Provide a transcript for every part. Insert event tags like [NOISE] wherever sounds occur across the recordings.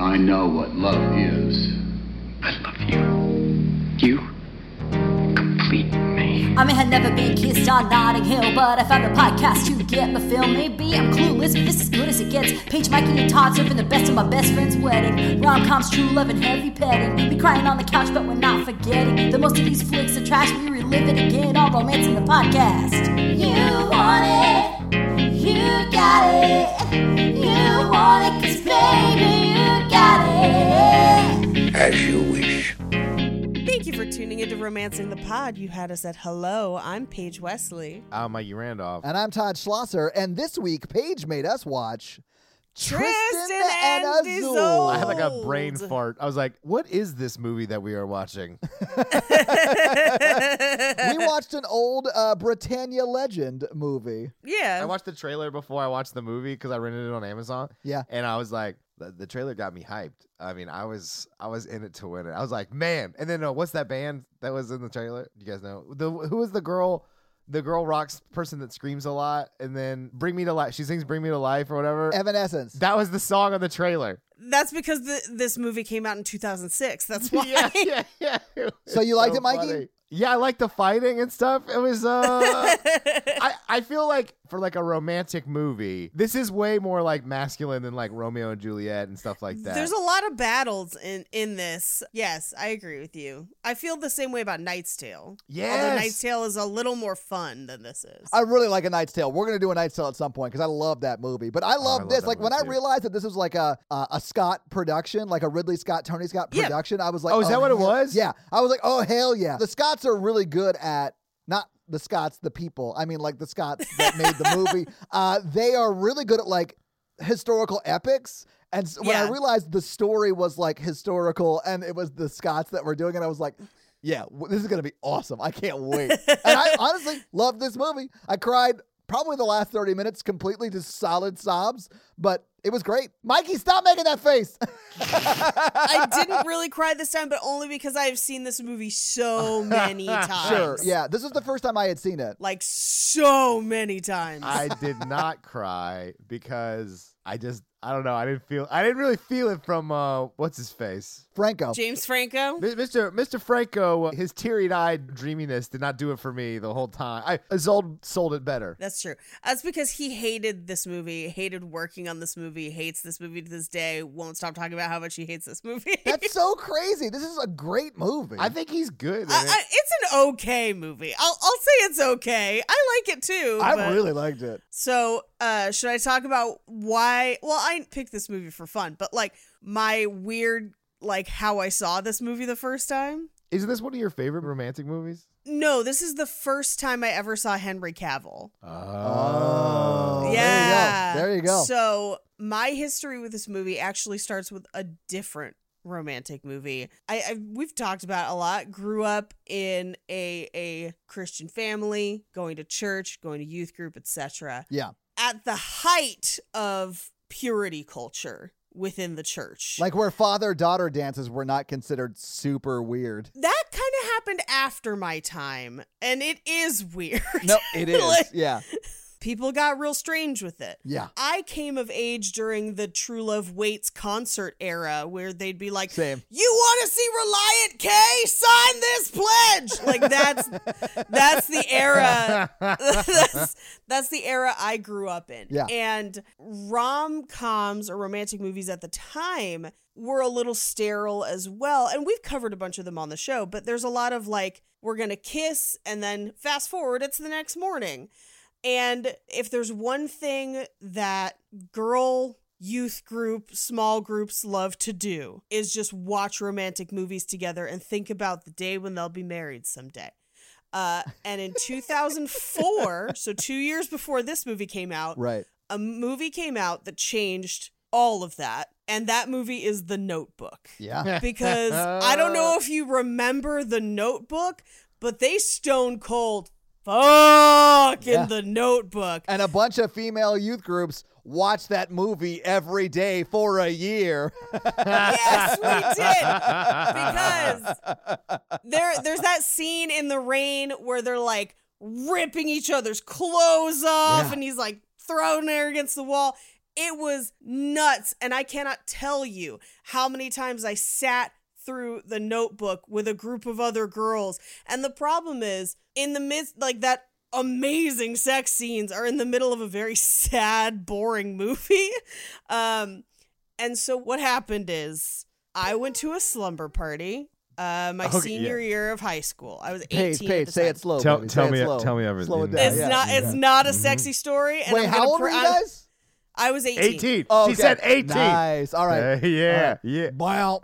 I know what love is. I love you. You complete me. I may have never been kissed on Notting Hill, but I found a podcast to get my fill. Maybe I'm clueless, but this is good as it gets. Paige, Mikey, and Todd surfing the best of my best friend's wedding. Rom coms, true love, and heavy petting. We crying on the couch, but we're not forgetting that most of these flicks are trash. We relive it again, all romance in the podcast. You want it, you got it. You want it, cause baby, you got it. As you wish. Thank you for tuning into Romancing the Pod. You had us at hello. I'm Paige Wesley. I'm Mikey Randolph. And I'm Todd Schlosser, and this week Paige made us watch Tristan and and Azul. Isolde. I had like a brain fart. I was like, "What is this movie that we are watching?" [LAUGHS] we watched an old uh, Britannia Legend movie. yeah. I watched the trailer before I watched the movie because I rented it on Amazon. Yeah. and I was like, the, the trailer got me hyped. I mean, I was I was in it to win it. I was like, man. And then uh, what's that band that was in the trailer? You guys know the who was the girl? The girl rocks person that screams a lot, and then "Bring Me to Life." She sings "Bring Me to Life" or whatever. Evanescence. that was the song on the trailer. That's because the, this movie came out in 2006. That's [LAUGHS] why. yeah, yeah, yeah. So you liked it, Mikey? funny. Yeah, I liked the fighting and stuff. It was uh [LAUGHS] I, I feel like for like a romantic movie, this is way more like masculine than like Romeo and Juliet and stuff like that. There's a lot of battles in in this. Yes, I agree with you. I feel the same way about Knight's Tale. Although Knight's Tale is a little more fun than this is. I really like A Knight's Tale. We're gonna do A Knight's Tale at some point because I love that movie. But I oh, love Oh, love this. that Like when I realized that this was like a a, a Scott production, like a Ridley Scott, Tony Scott Yeah. production, I was like, Oh, is that oh, what it was? Yeah, I was like, oh hell yeah. The Scots are really good at not the Scots, the people. I mean, like the Scots that made the movie. [LAUGHS] Uh, they are really good at like historical epics. And s when I realized the story was like historical and it was the Scots that were doing it, I was like, yeah, w- this is going to be awesome. I can't wait. [LAUGHS] and I honestly love this movie. I cried probably the last 30 minutes completely just solid sobs, but it was great. Mikey, stop making that face. [LAUGHS] I didn't really cry this time, but only because I've seen this movie so [LAUGHS] many times. Sure. Yeah. This is the first time I had seen it. Like so many times. I did not cry because I just I don't know. I didn't feel I didn't really feel it from uh what's his face? Franco. James Franco. Mi- Mr. Mr. Franco, his teary-eyed dreaminess did not do it for me the whole time. I Isolde sold it better. That's true. That's because he hated this movie, hated working on this movie, hates this movie to this day, won't stop talking about how much he hates this movie. That's [LAUGHS] so crazy. This is a great movie. I think he's good. in I, it. I, it's an okay movie. I'll, I'll say it's okay. I like it too. I but- really liked it. So, uh, should I talk about why? Well, I picked this movie for fun, but like my weird, like how I saw this movie the first time. Isn't this one of your favorite romantic movies? No, this is the first time I ever saw Henry Cavill. Oh. yeah. There you go. There you go. So, my history with this movie actually starts with a different romantic movie. I, I we've talked about a lot. Grew up in a a Christian family, going to church, going to youth group, etc. yeah. At the height of purity culture within the church. Like where father daughter dances were not considered super weird. that kind of happened after my time, and it is weird. No, it [LAUGHS] is. Like- yeah. People got real strange with it. Yeah. I came of age during the True Love Waits concert era where they'd be like, Same. You want to see Relient K? Sign this pledge. Like that's [LAUGHS] that's the era. that's that's the era I grew up in. Yeah. And rom-coms or romantic movies at the time were a little sterile as well. And we've covered a bunch of them on the show, but there's a lot of like we're going to kiss and then fast forward it's the next morning. And if there's one thing that girl youth group, small groups love to do is just watch romantic movies together and think about the day when they'll be married someday. Uh, and in [LAUGHS] 2004, so two years before this movie came out, Right. a movie came out that changed all of that. And that movie is The Notebook. Yeah. [LAUGHS] Because I don't know if you remember The Notebook, but they stone cold fuck Yeah. in The Notebook. And a bunch of female youth groups watch that movie every day for a year. yes, we did. Because [LAUGHS] there there's that scene in the rain where they're like ripping each other's clothes off Yeah. and he's like throwing her against the wall. It was nuts. And I cannot tell you how many times I sat through the notebook with a group of other girls. And the problem is, in the midst, like that amazing sex scenes are in the middle of a very sad, boring movie. [LAUGHS] Um, and so what happened is I went to a slumber party. Uh, my Okay, senior yeah. year of high school. I was 18. Paige, Paige, say it slow. Tell- baby. tell say me- it slow. tell me everything. Slow it down. It's yeah. not. It's not a sexy story. And Wait, I'm how old pr- were you guys? I was 18. 18. Oh, She said 18. Nice. All right. Uh, yeah, All right. yeah. Wow.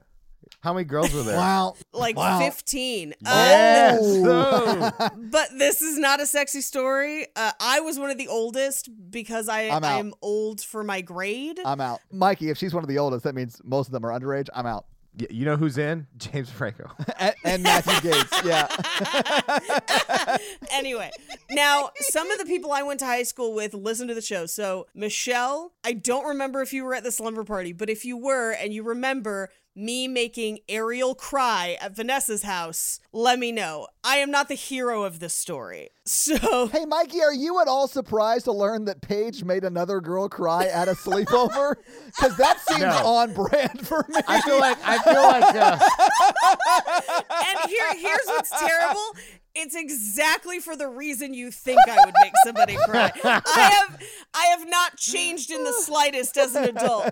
How many girls were there? Wow. Like Wow. 15. Uh, Yes. Oh. [LAUGHS] But this is not a sexy story. Uh, I was one of the oldest because I I'm out. I'm old for my grade. I'm out. Mikey, if she's one of the oldest, that means most of them are underage. I'm out. Y- You know who's in? [LAUGHS] James Franco. [LAUGHS] And, and Matthew Gaetz. Yeah. anyway, now some of the people I went to high school with listen to the show. So Michelle, I don't remember if you were at the slumber party, but if you were and you remember me making Ariel cry at Vanessa's house, let me know. I am not the hero of this story. [LAUGHS] So Hey, Mikey, are you at all surprised to learn that Paige made another girl cry at a sleepover? [LAUGHS] Because that seems No. on brand for me. I feel like I feel like uh, [LAUGHS] and here here's what's terrible. It's exactly for the reason you think I would make somebody cry. I have I have not changed in the slightest as an adult.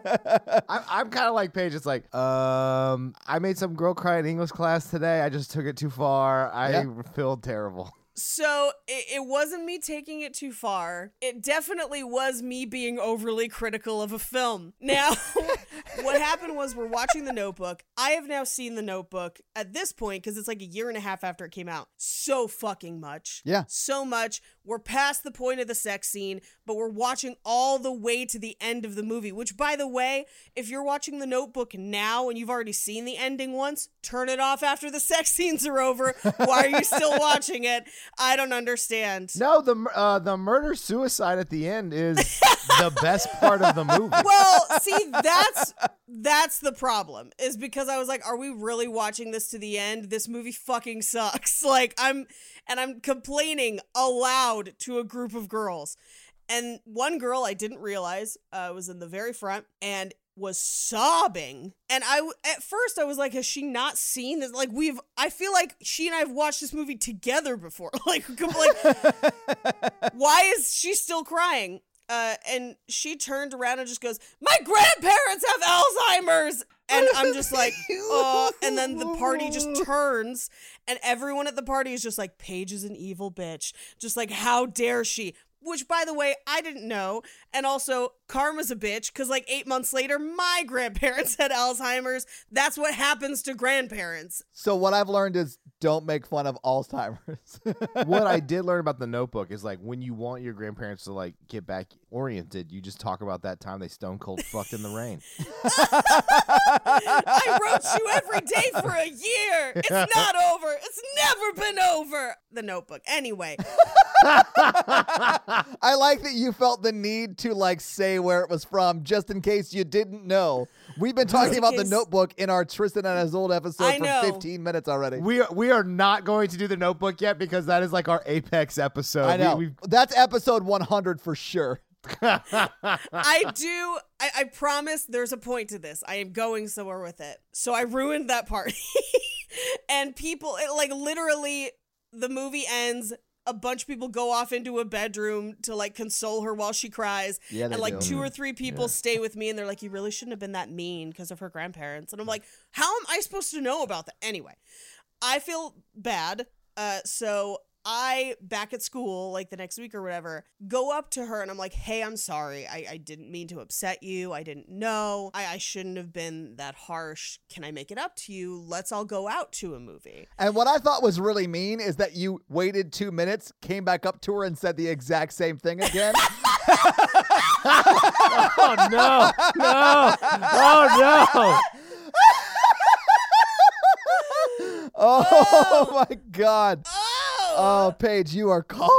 I'm, I'm kind of like Paige. It's like, um, I made some girl cry in English class today. I just took it too far. I Yeah. feel terrible. So it, it wasn't me taking it too far. It definitely was me being overly critical of a film. Now, [LAUGHS] what happened was we're watching The Notebook. I have now seen The Notebook at this point because it's like a year and a half after it came out. So fucking much. Yeah. So much. We're past the point of the sex scene, but we're watching all the way to the end of the movie, which, by the way, if you're watching The Notebook now and you've already seen the ending once, turn it off after the sex scenes are over. Why are you still [LAUGHS] watching it? I don't understand. No, the uh, the murder suicide at the end is the best part of the [LAUGHS] movie. Well, see, that's that's the problem. Is because I was like, are we really watching this to the end? This movie fucking sucks. [LAUGHS] Like I'm and I'm complaining aloud to a group of girls. And one girl I didn't realize uh, was in the very front and was sobbing. And i at first I was like, has she not seen this? Like we've I feel like she and I have watched this movie together before. [LAUGHS] like, like [LAUGHS] why is she still crying? Uh, and she turned around and just goes, "My grandparents have Alzheimer's," and I'm just [LAUGHS] like, "Oh!" And then the party just turns, and everyone at the party is just like, "Paige is an evil bitch," just like, "How dare she?" Which, by the way, I didn't know. And also, karma's a bitch because, like, eight months later, my [LAUGHS] grandparents had Alzheimer's. That's what happens to grandparents. So what I've learned is don't make fun of Alzheimer's. [LAUGHS] what I did learn about the Notebook is like when you want your grandparents to like get back oriented, you just talk about that time they stone cold fucked in the rain. [LAUGHS] I wrote you every day for a year. It's not over. It's never been over. The notebook. Anyway, I like that you felt the need to like say where it was from just in case you didn't know. We've been talking in about the notebook in our Tristan and Isolde episode I for know. 15 minutes already. we are, we are not going to do the Notebook yet because that is like our apex episode. I know. We, That's episode 100 for sure. [LAUGHS] I do. I, I promise there's a point to this. I am going somewhere with it. So I ruined that party. [LAUGHS] and people, it, like, literally, the movie ends. A bunch of people go off into a bedroom to like console her while she cries. Yeah, and like do. two or three people stay with me and they're like, You really shouldn't have been that mean because of her grandparents. And I'm like, How am I supposed to know about that? Anyway, I feel bad. Uh, so I back at school like the next week or whatever, go up to her and I'm like, "Hey, I'm sorry. I, I didn't mean to upset you. I didn't know. I, I shouldn't have been that harsh. Can I make it up to you? Let's all go out to a movie." And what I thought was really mean is that you waited two minutes, came back up to her, and said the exact same thing again. [LAUGHS] Oh no, no, oh no! [LAUGHS] Oh, my God. Oh, Oh, Paige, you are cold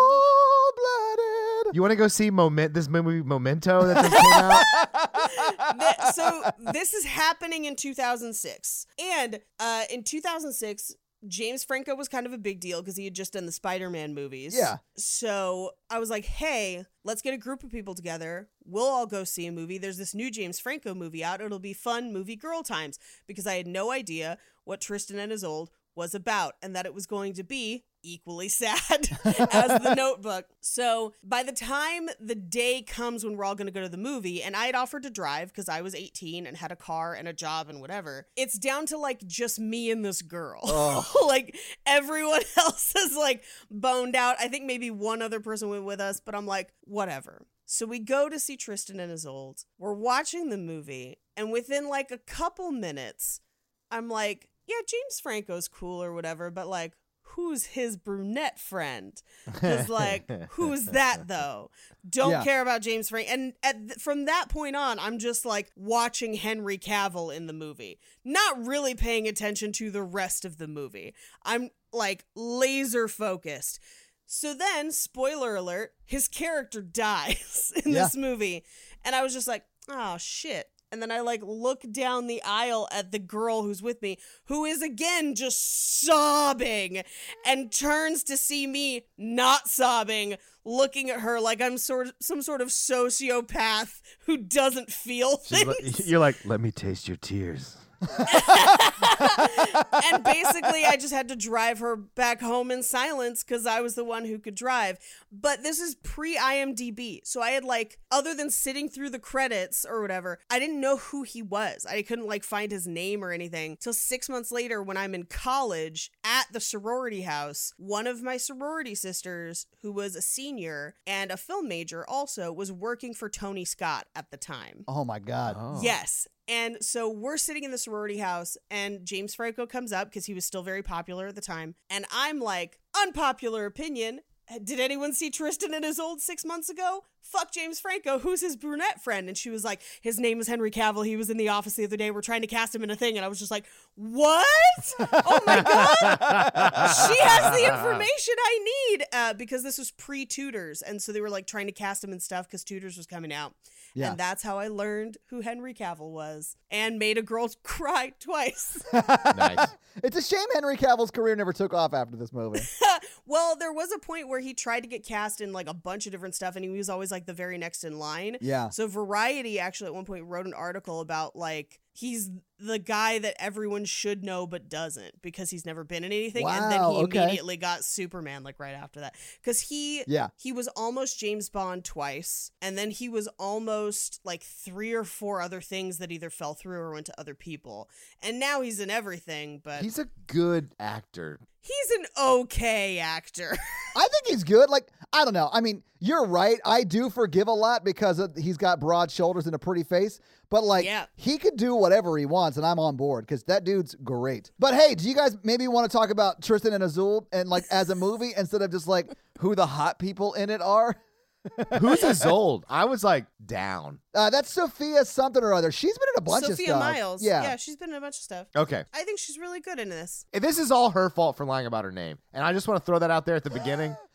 blooded. You want to go see Moment? This movie Memento that just came out. [LAUGHS] Th- so this is happening in 2006 and uh, in 2006 james franco was kind of a big deal because he had just done the spider-man movies Yeah. so i was like hey let's get a group of people together we'll all go see a movie there's this new james franco movie out it'll be fun movie girl times because i had no idea what tristan and isolde was about and that it was going to be equally [LAUGHS] sad as the [LAUGHS] notebook. So by the time the day comes when we're all going to go to the movie, and I had offered to drive because I was 18 and had a car and a job and whatever, it's down to like just me and this girl. [LAUGHS] like everyone else is like boned out. I think maybe one other person went with us, but I'm like, whatever. So we go to see Tristan and Isolde. We're watching the movie, and within like a couple minutes, I'm like, yeah, James Franco's cool or whatever, but like, who's his brunette friend? [LAUGHS] Because like, who's that though? Don't Yeah. care about James Franco. And at th- from that point on, I'm just like watching Henry Cavill in the movie, not really paying attention to the rest of the movie. I'm like laser focused. So then, spoiler alert, his character [LAUGHS] dies in Yeah. this movie. And I was just like, oh shit. And then I like look down the aisle at the girl who's with me, who is again just sobbing and turns to see me not sobbing, looking at her like I'm sort of some sort of sociopath who doesn't feel things. like- you're like, let me taste your tears. [LAUGHS] and basically, I just had to drive her back home in silence because I was the one who could drive. But this is pre IMDb. So I had, like, other than sitting through the credits or whatever, I didn't know who he was. I couldn't, like, find his name or anything till six months later when I'm in college at the sorority house. One of my sorority sisters, who was a senior and a film major also, was working for Tony Scott at the time. Oh, my God. Oh. Yes. And so we're sitting in the sorority house, and James Franco comes up because he was still very popular at the time. And I'm like, unpopular opinion. Did anyone see Tristan and Isolde six months ago? Fuck James Franco. Who's his brunette friend? And she was like, his name is Henry Cavill. He was in the office the other day. We're trying to cast him in a thing. And I was just like, what? Oh my God. [LAUGHS] she has the information I need uh, because this was pre Tudors. And so they were like trying to cast him and stuff because Tudors was coming out. Yeah. And that's how I learned who Henry Cavill was and made a girl [LAUGHS] cry twice. [LAUGHS] Nice. It's a shame Henry Cavill's career never took off after this movie. [LAUGHS] well, there was a point where he tried to get cast in like a bunch of different stuff and he was always like the very next in line. Yeah. So Variety actually at one point wrote an article about like he's the guy that everyone should know but doesn't because he's never been in anything wow, and then he okay. immediately got Superman like right after that cuz he Yeah. he was almost James Bond twice and then he was almost like three or four other things that either fell through or went to other people. And now he's in everything but He's a good actor. He's an okay actor. [LAUGHS] I think he's good. Like, I don't know. I mean, you're right. I do forgive a lot because of, he's got broad shoulders and a pretty face. But, like, Yeah. he could do whatever he wants, and I'm on board because that dude's great. But hey, do you guys maybe want to talk about Tristan and Azul and, like, as a movie instead of just, like, who the hot people in it are? [LAUGHS] Who's Isolde? I was like down. Uh, that's Sophia something or other. She's been in a bunch of stuff. Sophia stuff. Myles. Yeah. Yeah, she's been in a bunch of stuff. Okay. I think she's really good in this. This is all her fault for lying about her name. And I just want to throw that out there at the beginning. [GASPS] [LAUGHS]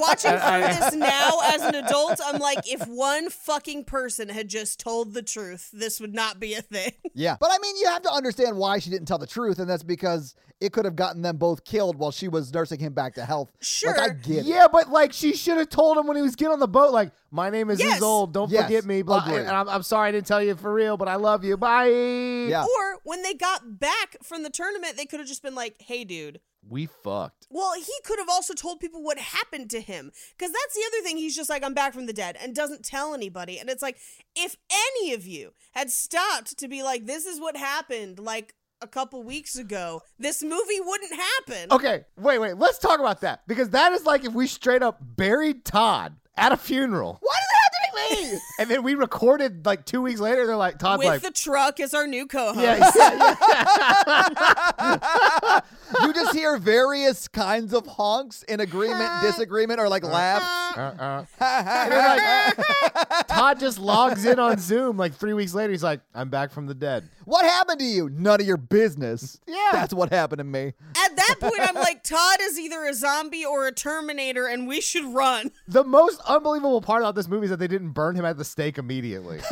Watching through this now as an adult, I'm like, if one fucking person had just told the truth, this would not be a thing. [LAUGHS] Yeah. But I mean, you have to understand why she didn't tell the truth, and that's because it could have gotten them both killed while she was nursing him back to health. Sure. Like, I get it. Yeah, but like she should have told him when he was getting on the boat, like, my name is Yes. Isolde. Don't Yes. forget me. Blah, uh, Agree. and I'm, I'm sorry I didn't tell you for real, but I love you. Bye. Yeah. Or when they got back from the tournament, they could have just been like, hey, dude. We fucked. Well, he could have also told people what happened to him. Because that's the other thing. He's just like, I'm back from the dead and doesn't tell anybody. And it's like, if any of you had stopped to be like, this is what happened, like a couple weeks ago, this movie wouldn't happen. Okay, wait, wait. Let's talk about that because that is like if we straight up buried Todd at a funeral. Why does it [LAUGHS] And then we recorded like two weeks later. They're like, Todd's With like, the truck as our new co-host. yeah, yeah, [LAUGHS] you just hear various kinds of honks in agreement, [LAUGHS] disagreement, or like laughs. Uh. And then, like, Todd just logs in on Zoom like three weeks later. He's like, I'm back from the dead. What happened to you? None of your business. Yeah. That's what happened to me. At that point, I'm like, Todd is either a zombie or a Terminator, and we should run. The most unbelievable part about this movie is that they didn't burn him at the stake immediately. [LAUGHS]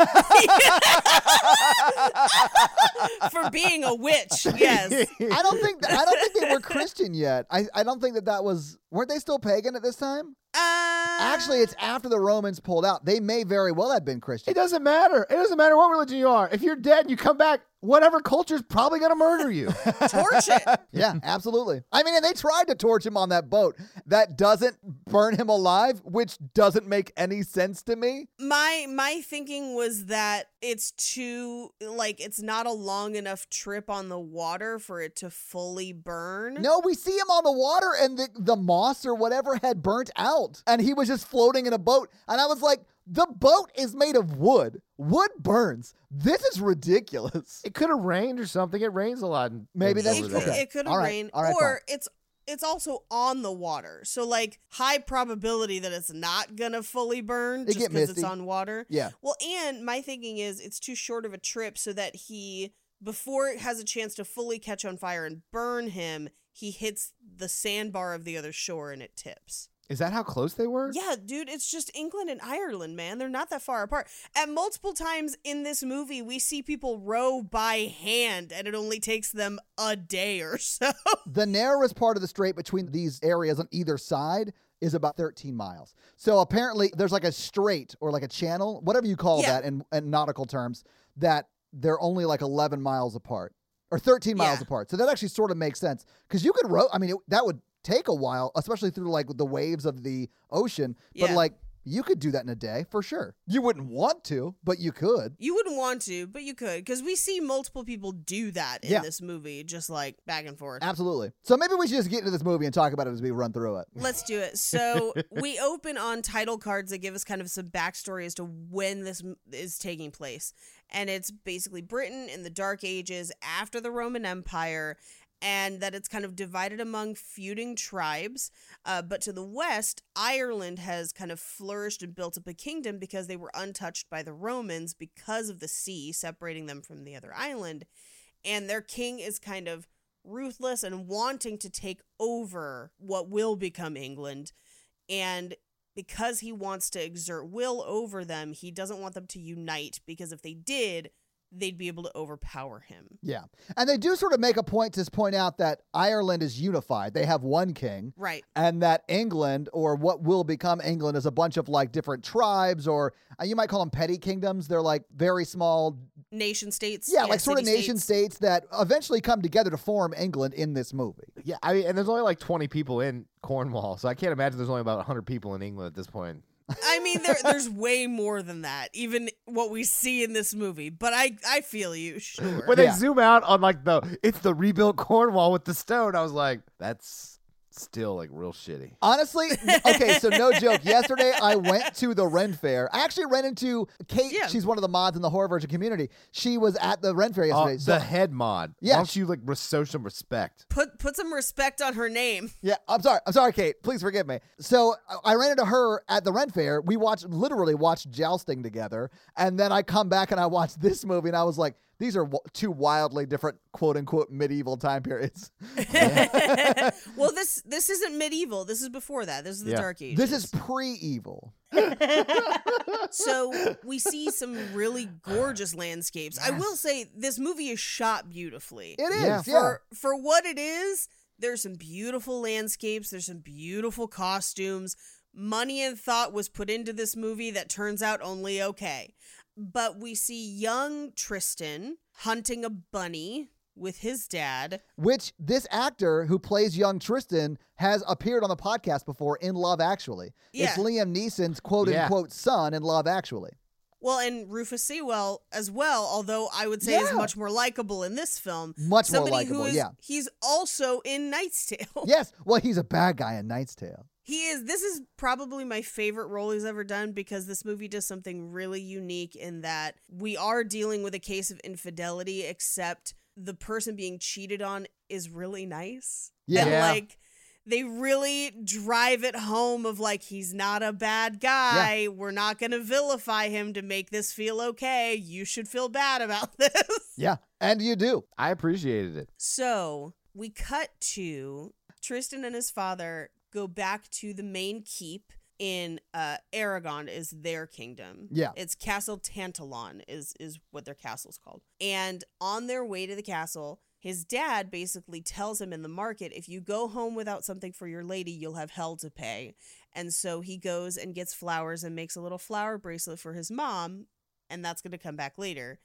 for being a witch. [LAUGHS] Yes. I don't think I don't think they were Christian yet. I, I don't think that that was weren't they still pagan at this time? Uh, Actually, it's after the Romans pulled out. They may very well have been Christian. It doesn't matter. It doesn't matter what religion you are. If you're dead and you come back, whatever culture's probably gonna murder you. [LAUGHS] torch it. Yeah, absolutely. I mean, and they tried to torch him on that boat. That doesn't burn him alive, which doesn't make any sense to me. My my thinking was that it's too like it's not a long enough trip on the water for it to fully burn. No, we see him on the water and the, the moss or whatever had burnt out. And he was just floating in a boat. And I was like, the boat is made of wood. Wood burns. This is ridiculous. it could have rained or something. It rains a lot. In, Maybe in that's it could, okay. it could have All right, rained, all right, or it's it's also on the water, so like high probability that it's not gonna fully burn It just get because it's on water. Yeah. Well, and my thinking is it's too short of a trip so that he before it has a chance to fully catch on fire and burn him, he hits the sandbar of the other shore and it tips. Is that how close they were? Yeah, dude, it's just England and Ireland, man. They're not that far apart. At multiple times in this movie, we see people row by hand, and it only takes them a day or [LAUGHS] so. The narrowest part of the strait between these areas on either side is about 13 miles. So apparently there's like a strait or like a channel, whatever you call Yeah. that in, in nautical terms, that they're only like 11 miles apart or 13 miles Yeah. apart. So that actually sort of makes sense because you could row. I mean, it, that would take a while, especially through like the waves of the ocean. But like you could do that in a day for sure. You wouldn't want to, but you could. You wouldn't want to, but you could, because we see multiple people do that in Yeah. this movie, just like back and forth. Absolutely. So maybe we should just get into this movie and talk about it as we run through it. Let's do it. So [LAUGHS] we open on title cards that give us kind of some backstory as to when this is taking place. And it's basically Britain in the Dark Ages after the Roman Empire, and that it's kind of divided among feuding tribes. Uh, but to the west, Ireland has kind of flourished and built up a kingdom because they were untouched by the Romans because of the sea separating them from the other island. And their king is kind of ruthless and wanting to take over what will become England. And because he wants to exert will over them, he doesn't want them to unite because if they did, they'd be able to overpower him. Yeah. And they do sort of make a point to point out that Ireland is unified. They have one king. Right. And that England, or what will become England, is a bunch of like different tribes, or uh, you might call them petty kingdoms. They're like very small, Nation states. yeah, like sort of city nation states that eventually come together to form England in this movie. Yeah, I mean, and there's only like 20 people in Cornwall, so I can't imagine there's only about 100 people in England at this point. I mean, there, there's way more than that, even what we see in this movie. But I, I feel you, sure. When they Yeah. zoom out on like the it's the rebuilt Cornwall with the stone, I was like, that's still like real shitty. Honestly, okay, so no joke. Yesterday, I went to the Ren Fair. I actually ran into Kate. Yeah. She's one of the mods in the horror version community. She was at the Ren Fair Uh, yesterday. so the head mod. Yeah. Why don't you like res- show some respect? put put some respect on her name. Yeah, I'm sorry. I'm sorry, Kate. Please forgive me. So I- I ran into her at the Ren Fair. We watched, literally watched jousting together, and then I come back and I watched this movie, and I was like, these are w- two wildly different quote unquote medieval time periods. [LAUGHS] [LAUGHS] well, this this isn't medieval. This is before that. This is the Yeah. Dark Ages. this is pre-evil. [LAUGHS] so we see some really gorgeous landscapes. I will say this movie is shot beautifully. It is, Yeah. yeah. for for what it is, there's some beautiful landscapes, there's some beautiful costumes. Money and thought was put into this movie that turns out only okay. But we see young Tristan hunting a bunny with his dad. Which this actor who plays young Tristan has appeared on the podcast before in Love Actually. It's Liam Neeson's quote Yeah. unquote son in Love Actually. Well, and Rufus Sewell as well, although I would say is much more likable in this film. Much more Somebody who likable, yeah. He's also in Knight's Tale. Yes, well, he's a bad guy in Knight's Tale. He is. This is probably my favorite role he's ever done because this movie does something really unique in that we are dealing with a case of infidelity, except the person being cheated on is really nice. Yeah. And like they really drive it home of like he's not a bad guy. We're not going to vilify him to make this feel okay. You should feel bad about [LAUGHS] this. Yeah, and you do. I appreciated it. So we cut to Tristan and his father go back to the main keep in uh Aragon is their kingdom. Yeah. It's Castle Tantalon is is what their castle's called. And on their way to the castle, his dad basically tells him in the market if you go home without something for your lady, you'll have hell to pay. And so he goes and gets flowers and makes a little flower bracelet for his mom, and that's going to come back later.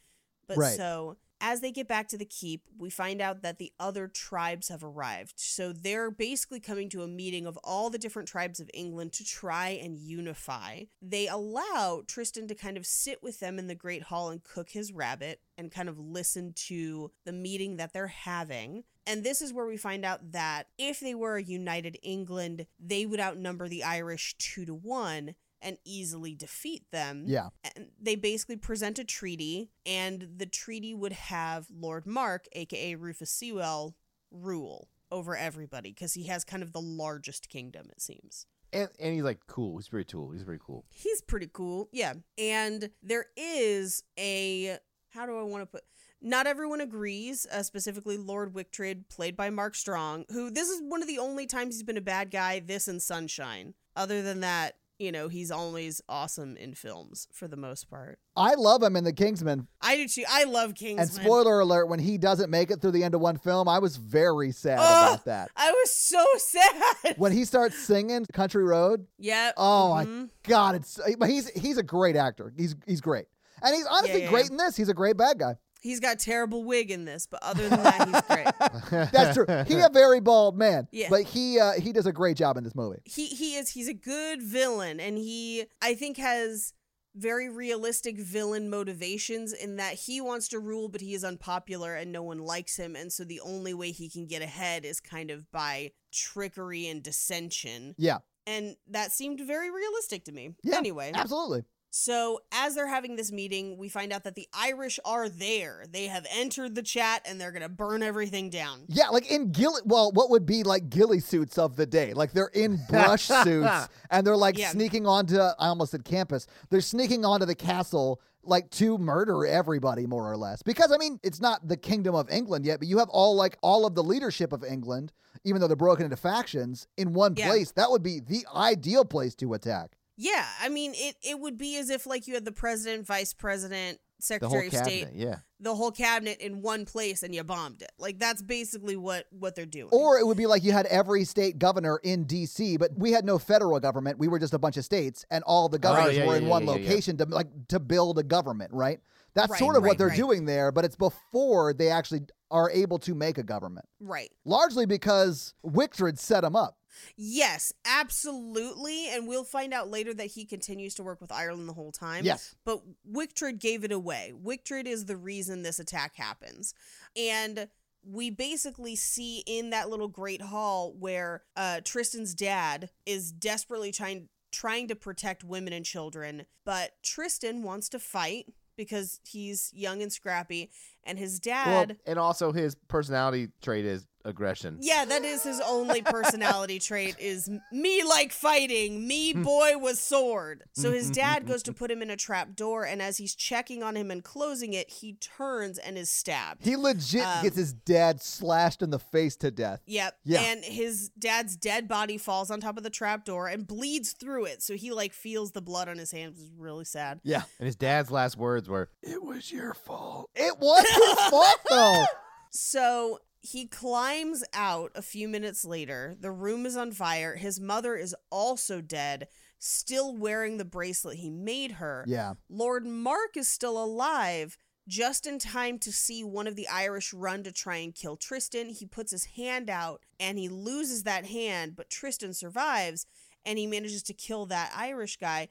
But Right. so as they get back to the keep, we find out that the other tribes have arrived. So they're basically coming to a meeting of all the different tribes of England to try and unify. They allow Tristan to kind of sit with them in the Great Hall and cook his rabbit and kind of listen to the meeting that they're having. And this is where we find out that if they were a united England, they would outnumber the Irish two to one and easily defeat them Yeah. and they basically present a treaty, and the treaty would have Lord Mark, aka Rufus Sewell, rule over everybody because he has kind of the largest kingdom, it seems. And and he's like cool. He's very cool. He's very cool. He's pretty cool, yeah. And there is a how do I want to put? Not everyone agrees, uh, specifically Lord Wictred, played by Mark Strong, who this is one of the only times he's been a bad guy, this and Sunshine. Other than that, you know, he's always awesome in films for the most part. I love him in The Kingsman. I do too. I love Kingsman. And spoiler alert, when he doesn't make it through the end of one film, I was very sad Ugh. about that. I was so sad. When he starts singing Country Road, Yeah. oh mhm. my god, it's but he's he's a great actor. He's he's great. And he's honestly yeah, great yeah. in this. He's a great bad guy. He's got terrible wig in this, but other than that, he's great. [LAUGHS] That's true. He a very bald man. Yeah. But he uh, he does a great job in this movie. He he is he's a good villain, and he I think has very realistic villain motivations in that he wants to rule, but he is unpopular and no one likes him, and so the only way he can get ahead is kind of by trickery and dissension. Yeah. And that seemed very realistic to me. Yeah. Anyway. Absolutely. So, as they're having this meeting, we find out that the Irish are there. They have entered the chat and they're going to burn everything down. Yeah, like in ghillie, well, what would be like ghillie suits of the day? Like they're in [LAUGHS] brush suits and they're like Yeah. sneaking onto, I almost said campus. They're sneaking onto the castle like to murder everybody more or less. Because I mean, it's not the kingdom of England yet, but you have all like all of the leadership of England, even though they're broken into factions, in one Yeah. place. That would be the ideal place to attack. Yeah, I mean, it, it would be as if, like, you had the president, vice president, secretary of cabinet. state, Yeah. the whole cabinet in one place and you bombed it. Like, that's basically what, what they're doing. Or it would be like you had every state governor in DC, but we had no federal government. We were just a bunch of states, and all the oh, governors Oh, yeah, were yeah, in yeah, one yeah, yeah. location to like to build a government, right? That's Right, sort of right, what they're right. doing there, but it's before they actually are able to make a government. right. Largely because Wictred set them up. Yes, absolutely. And we'll find out later that he continues to work with Ireland the whole time. Yes. But Wictred gave it away. Wictred is the reason this attack happens. And we basically see in that little great hall where uh, Tristan's dad is desperately trying trying to protect women and children, but Tristan wants to fight because he's young and scrappy, and his Well, dad. and also his personality trait is aggression. yeah, that is his only personality [LAUGHS] trait is me like fighting, me hmm. boy with sword. So his hmm, hmm, dad goes to put him in a trap door and as he's checking on him and closing it, he turns and is stabbed. He legit Um, gets his dad slashed in the face to death. Yep. Yeah. And his dad's dead body falls on top of the trap door and bleeds through it. So he like feels the blood on his hands. is really sad. Yeah. And his dad's last words were, "It was your fault." [LAUGHS] It was his fault though. So he climbs out a few minutes later. The room is on fire. His mother is also dead, still wearing the bracelet he made her. Yeah. Lord Mark is still alive, just in time to see one of the Irish run to try and kill Tristan. He puts his hand out and he loses that hand, but Tristan survives and he manages to kill that Irish guy.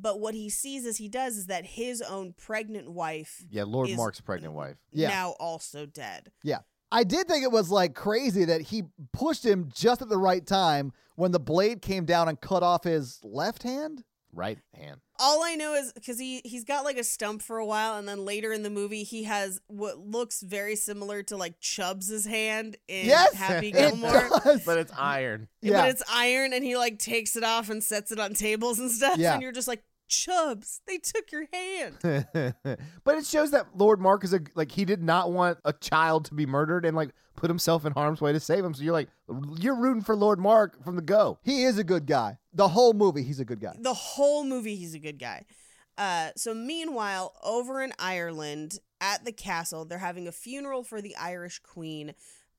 But what he sees as he does is that his own pregnant wife Yeah, Lord Mark's pregnant wife. Yeah. now also dead. Yeah. I did think it was like crazy that he pushed him just at the right time when the blade came down and cut off his left hand. Right hand. All I know is because he he's got like a stump for a while, and then later in the movie he has what looks very similar to like Chubbs's hand in Yes, Happy Gilmore. does. [LAUGHS] But it's iron. Yeah. But it's iron, and he like takes it off and sets it on tables and stuff. Yeah. And you're just like, Chubbs, they took your hand. [LAUGHS] but it shows that Lord Mark is a like he did not want a child to be murdered and like put himself in harm's way to save him. So you're like you're rooting for Lord Mark from the go. He is a good guy. The whole movie, he's a good guy. the whole movie he's a good guy uh so meanwhile over in ireland at the castle they're having a funeral for the irish queen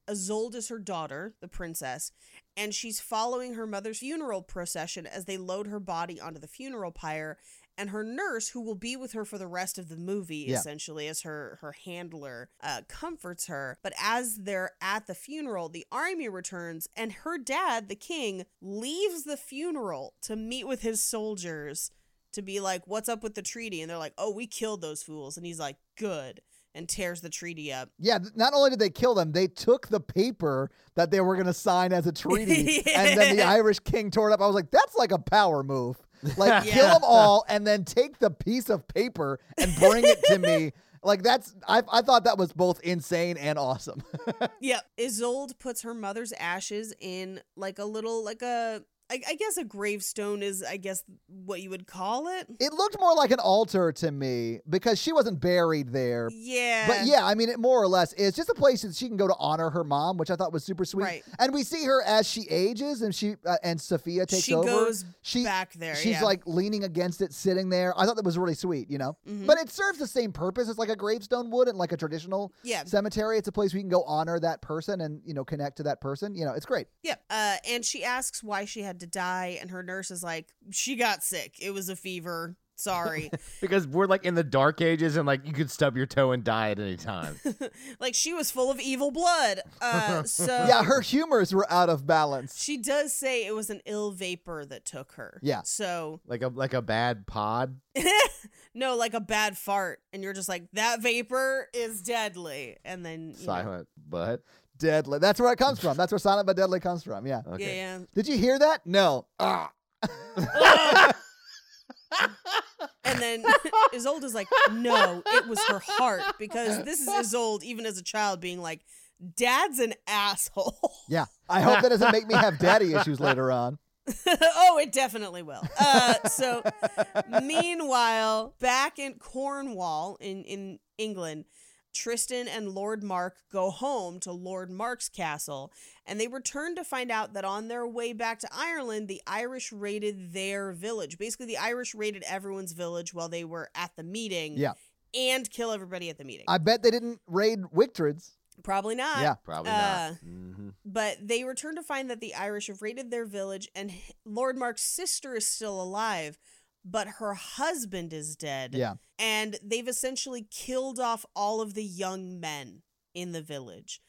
Isolde is her daughter, the princess, and she's following her mother's funeral procession as they load her body onto the funeral pyre. And her nurse, who will be with her for the rest of the movie, Yeah. essentially as her her handler, uh, comforts her. But as they're at the funeral, the army returns, and her dad, the king, leaves the funeral to meet with his soldiers to be like, "What's up with the treaty?" And they're like, "Oh, we killed those fools." And he's like, "Good," and tears the treaty up. Yeah, not only did they kill them, they took the paper that they were going to sign as a treaty, [LAUGHS] and then the Irish king tore it up. I was like, that's like a power move. Like, [LAUGHS] kill them all and then take the piece of paper and bring it to me. [LAUGHS] Like, that's, I, I thought that was both insane and awesome. [LAUGHS] Yep. Isolde puts her mother's ashes in like a little, like a, I, I guess a gravestone is, I guess, what you would call it. it looked more like an altar to me because she wasn't buried there. Yeah. But yeah, I mean, it more or less is just a place that she can go to honor her mom, which I thought was super sweet. Right. And we see her as she ages, and she uh, and Sophia takes She over. She goes she, back there, She's yeah. like leaning against it, sitting there. I thought that was really sweet, you know. Mhm. But it serves the same purpose as like a gravestone would in like a traditional Yeah. cemetery. It's a place you can go honor that person and you know connect to that person. You know, it's great. Yep. Uh, and she asks why she had to die, and her nurse is like, she got sick. It was a fever. Sorry. [LAUGHS] Because we're like in the dark ages and like you could stub your toe and die at any time. [LAUGHS] like she was full of evil blood. Uh, [LAUGHS] so yeah, her humors were out of balance. She does say it was an ill vapor that took her. Yeah. So like a like a bad pod. no, like a bad fart, and you're just like that vapor is deadly, and then you know, Silent but Deadly. That's where it comes from. That's where Silent but Deadly comes from. Yeah. okay. yeah, Did you hear that? No. Ah. [LAUGHS] and then [LAUGHS] Isolde is like, no, it was her heart because this is Isolde, even as a child, being like, Dad's an asshole. [LAUGHS] Yeah. I hope that doesn't make me have daddy issues later on. oh, it definitely will. Uh, so, meanwhile, back in Cornwall in, in England, Tristan and Lord Mark go home to Lord Mark's castle, and they return to find out that on their way back to Ireland, the Irish raided their village. Basically, the Irish raided everyone's village while they were at the meeting. Yeah. And kill everybody at the meeting. I bet they didn't raid Wictred's. Probably not. Yeah. Probably Uh, not. hmm But they return to find that the Irish have raided their village and Lord Mark's sister is still alive, but her husband is dead. Yeah. And they've essentially killed off all of the young men in the village.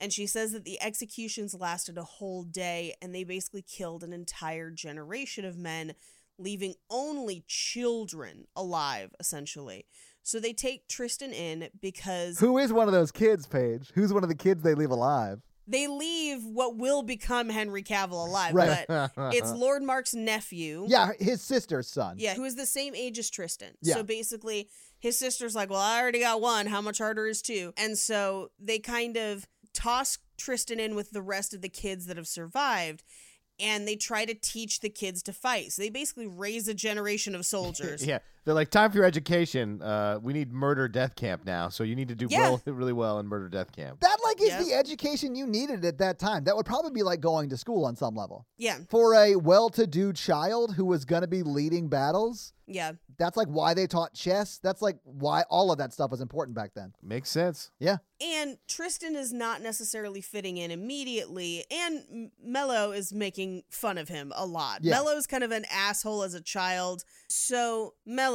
And she says that the executions lasted a whole day and they basically killed an entire generation of men, leaving only children alive, essentially. So they take Tristan in because Who is one of those kids, Paige? Who's one of the kids they leave alive? They leave what will become Henry Cavill alive, Right. but it's [LAUGHS] Lord Mark's nephew. Yeah, his sister's son. Yeah, who is the same age as Tristan. Yeah. So basically, his sister's like, Well, I already got one. How much harder is two? And so they kind of toss Tristan in with the rest of the kids that have survived. And they try to teach the kids to fight. So they basically raise a generation of [LAUGHS] soldiers. Yeah, they're like time for your education. Uh, we need murder death camp now, so you need to do Yeah. well, really well in murder death camp. That like is Yep. the education you needed at that time. That would probably be like going to school on some level. Yeah. For a well-to-do child who was going to be leading battles, Yeah. that's like why they taught chess. That's like why all of that stuff was important back then. Makes sense. Yeah. And Tristan is not necessarily fitting in immediately, and M- Melot is making fun of him a lot. Yeah. Melot's kind of an asshole as a child. So Melot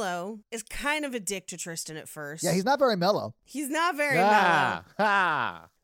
is kind of a dick to Tristan at first. Yeah, he's not very mellow. He's not very ah, ah. [LAUGHS]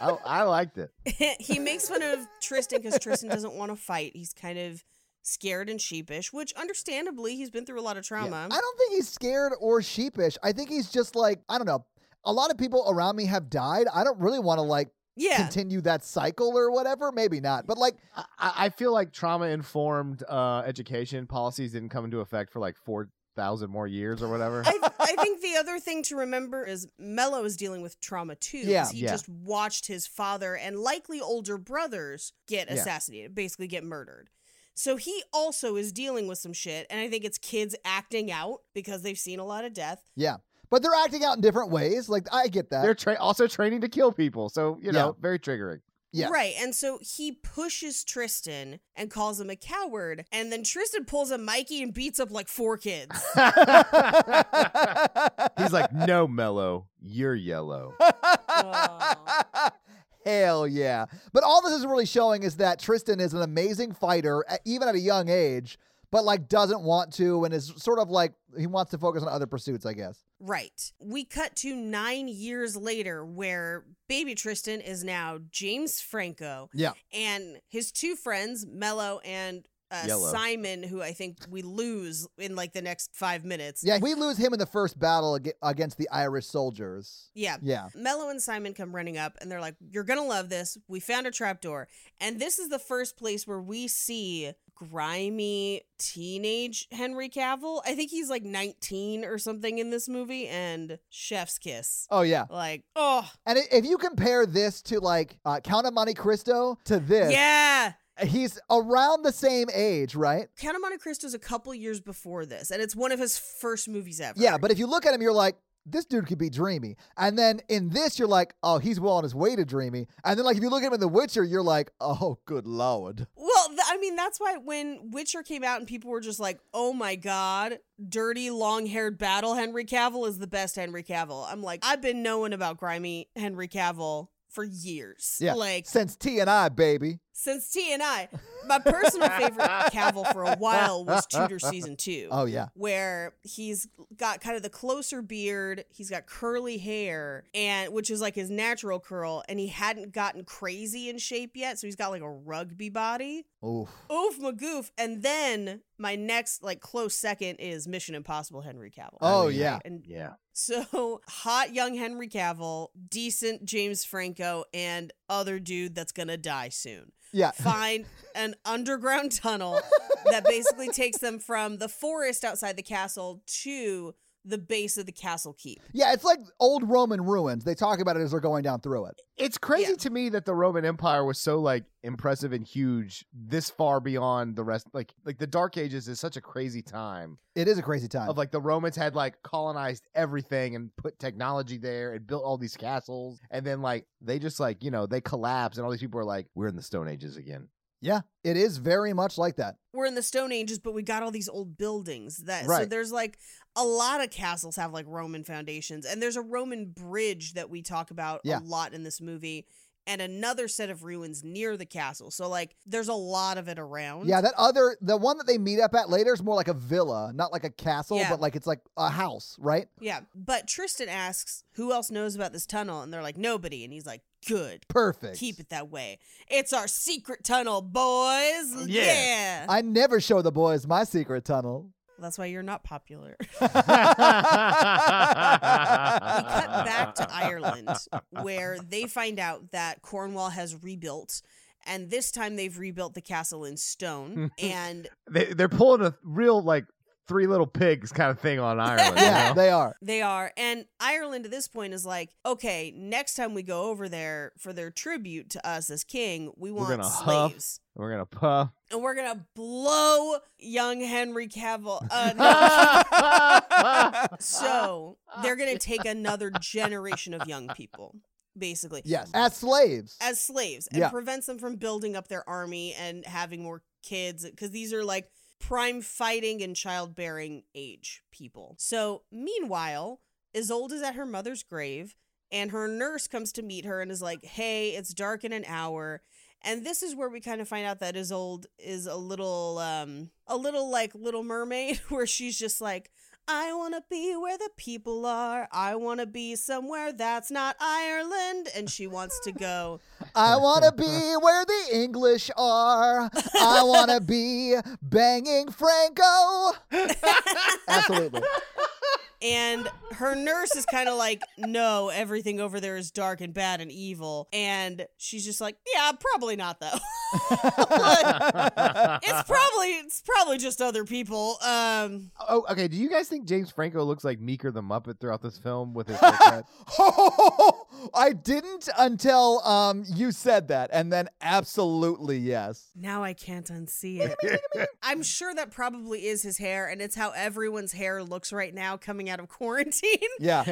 I, I liked it. [LAUGHS] he makes fun of Tristan because Tristan doesn't want to fight. He's kind of scared and sheepish, which understandably, he's been through a lot of trauma. I don't think he's scared or sheepish. I think he's just like, I don't know. A lot of people around me have died. I don't really want to like Yeah. continue that cycle or whatever. Maybe not, but like I, I feel like trauma informed uh, education policies didn't come into effect for like four thousand more years or whatever. I, [LAUGHS] I think the other thing to remember is Melot is dealing with trauma too. 'cause Yeah. He Yeah. just watched his father and likely older brothers get Yeah. assassinated, basically get murdered. So he also is dealing with some shit. And I think it's kids acting out because they've seen a lot of death. yeah, but they're acting out in different ways. Like I get that. They're tra- also training to kill people, so you know, very triggering. Yes. Right. And so he pushes Tristan and calls him a coward. And then Tristan pulls a Mikey and beats up like four kids. [LAUGHS] [LAUGHS] He's like, "No, Melot, you're yellow." [LAUGHS] Hell yeah. But all this is really showing is that Tristan is an amazing fighter, even at a young age, but like doesn't want to and is sort of like he wants to focus on other pursuits, I guess. Right. We cut to nine years later where baby Tristan is now James Franco Yeah. and his two friends, Melot and uh, Simon, who I think we lose in like the next five minutes. Yeah, we lose him in the first battle ag- against the Irish soldiers. Yeah. Yeah. Melot and Simon come running up and they're like, You're going to love this. We found a trapdoor. And this is the first place where we see grimy teenage Henry Cavill. I think he's like 19 or something in this movie and chef's kiss. Oh yeah. Like, oh, And if you compare this to like uh, Count of Monte Cristo to this, yeah. he's around the same age, right? Count of Monte Cristo is a couple years before this, and it's one of his first movies ever. Yeah, but if you look at him, you're like, this dude could be dreamy. And then in this, you're like, oh, he's well on his way to dreamy. And then like if you look at him in The Witcher, you're like, oh, good lord. I mean, that's why when Witcher came out and people were just like, oh my God, dirty, long haired battle Henry Cavill is the best Henry Cavill. I'm like, I've been knowing about grimy Henry Cavill for years. Yeah. Like, Since T and I, baby. since T and I, [LAUGHS] my personal favorite [LAUGHS] Cavill for a while was Tudor season two. Oh yeah. where he's got kind of the closer beard, he's got curly hair, and which is like his natural curl, and he hadn't gotten crazy in shape yet, so he's got like a rugby body. Oof. Oof magoof. And then my next like close second is Mission Impossible Henry Cavill. Oh, Right? yeah. And Yeah. so [LAUGHS] hot young Henry Cavill, decent James Franco, and other dude that's gonna die soon Yeah. [LAUGHS] find an underground tunnel that basically takes them from the forest outside the castle to the base of the castle keep. Yeah, it's like old Roman ruins. They talk about it as they're going down through it. It's crazy Yeah. to me that the Roman Empire was so like impressive and huge this far beyond the rest like like the Dark Ages is such a crazy time It is a crazy time. of like the Romans had like colonized everything and put technology there and built all these castles and then like they just like you know they collapse and all these people are like we're in the Stone Ages again. Yeah, it is very much like that. We're in the Stone Ages, but we got all these old buildings that so Right. there's like a lot of castles have like Roman foundations, and there's a Roman bridge that we talk about Yeah. a lot in this movie. And another set of ruins near the castle. So, like, there's a lot of it around. Yeah, that other the one that they meet up at later is more like a villa, not like a castle, Yeah. but like it's like a house, right? Yeah. But Tristan asks, who else knows about this tunnel? And they're like, nobody. And he's like, good. Perfect. Keep it that way. It's our secret tunnel, boys. Yeah. Yeah. I never show the boys my secret tunnel. That's why you're not popular. [LAUGHS] [LAUGHS] we cut back to Ireland, where they find out that Cornwall has rebuilt. And this time they've rebuilt the castle in stone. [LAUGHS] and they they're pulling a real like three little pigs kind of thing on [LAUGHS] Ireland. you Yeah, know? they are. They are. And Ireland at this point is like, okay, next time we go over there for their tribute to us as king, we We're want gonna huff. slaves. We're gonna puff. And we're going to blow young Henry Cavill. [LAUGHS] Uh, no. so they're going [LAUGHS] to take another generation of young people, basically. Yes, as slaves. As slaves and Yeah. prevents them from building up their army and having more kids because these are like prime fighting and childbearing age people. So, meanwhile, Isolde is at her mother's grave and her nurse comes to meet her and is like, "Hey, it's dark in an hour." And this is where we kind of find out that Isolde is a little um a little like Little Mermaid [LAUGHS] where she's just like I want to be where the people are. I want to be somewhere that's not Ireland. And she wants to go I want to be where the English are. I want to be banging Franco. Absolutely. And her nurse is kind of like, no, everything over there is dark and bad and evil. And she's just like, yeah, probably not though. [LAUGHS] [LAUGHS] It's probably it's probably just other people. Um, Oh, okay. Do you guys think James Franco looks like Beaker the Muppet throughout this film with his [LAUGHS] haircut? [LAUGHS] I didn't until um you said that, and then absolutely yes. now I can't unsee it. I'm sure that probably is his hair, and it's how everyone's hair looks right now coming out of quarantine. Yeah.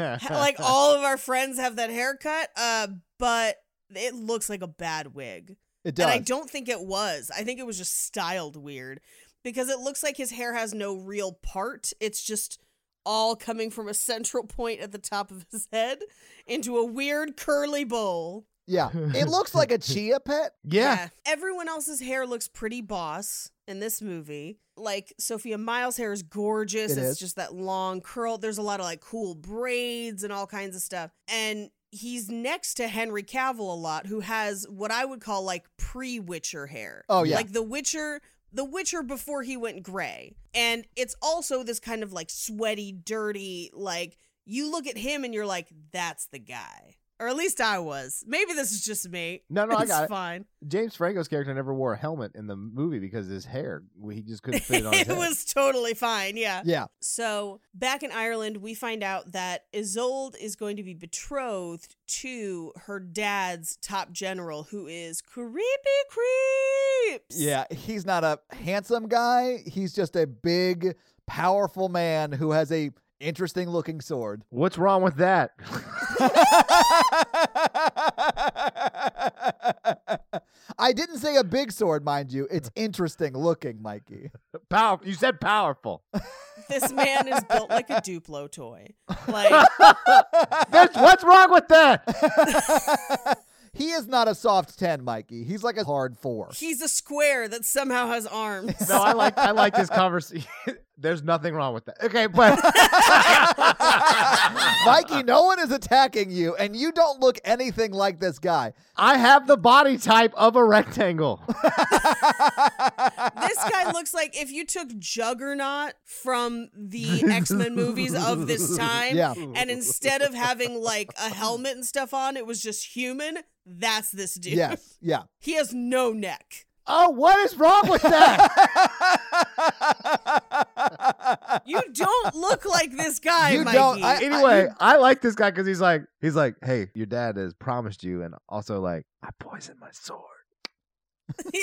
uh, like all of our friends have that haircut, uh, but it looks like a bad wig. It does. And I don't think it was. I think it was just styled weird because it looks like his hair has no real part. It's just all coming from a central point at the top of his head into a weird curly bowl. yeah. It looks like a chia pet. [LAUGHS] yeah. Everyone else's hair looks pretty boss in this movie. Like Sophia Myles' hair is gorgeous. It it's is. just that long curl. There's a lot of like cool braids and all kinds of stuff. And he's next to Henry Cavill a lot, who has what I would call like pre-Witcher hair. Oh, yeah. Like the Witcher the Witcher before he went gray. And it's also this kind of like sweaty, dirty, like you look at him and you're like, that's the guy. Or at least I was. Maybe this is just me. No, no, I It's got it. fine. James Franco's character never wore a helmet in the movie because his hair, he just couldn't fit it on his [LAUGHS] it head. was totally fine. Yeah. Yeah. So back in Ireland, we find out that Isolde is going to be betrothed to her dad's top general, who is creepy creeps. Yeah. He's not a handsome guy. He's just a big, powerful man who has a interesting looking sword. [LAUGHS] What's wrong with that? [LAUGHS] I didn't say a big sword, mind you. It's [LAUGHS] interesting looking, Mikey. Power. You said powerful. This man is built like a Duplo toy. Like That's, what's wrong with that? he is not a soft 10, Mikey. He's like a hard 4. he's a square that somehow has arms. No, I like I like this conversation. There's nothing wrong with that. Okay, but [LAUGHS] Mikey, no one is attacking you, and you don't look anything like this guy. I have the body type of a rectangle. this guy looks like if you took Juggernaut from the [LAUGHS] X Men movies of this time, Yeah. and instead of having like a helmet and stuff on, it was just human. That's this dude. Yes, yeah. He has no neck. Oh, what is wrong with that? [LAUGHS] You don't look like this guy, You Mikey. don't- I- anyway, I, like this guy because he's like, he's like, hey, your dad has promised you, and also like, I poisoned my sword. [LAUGHS]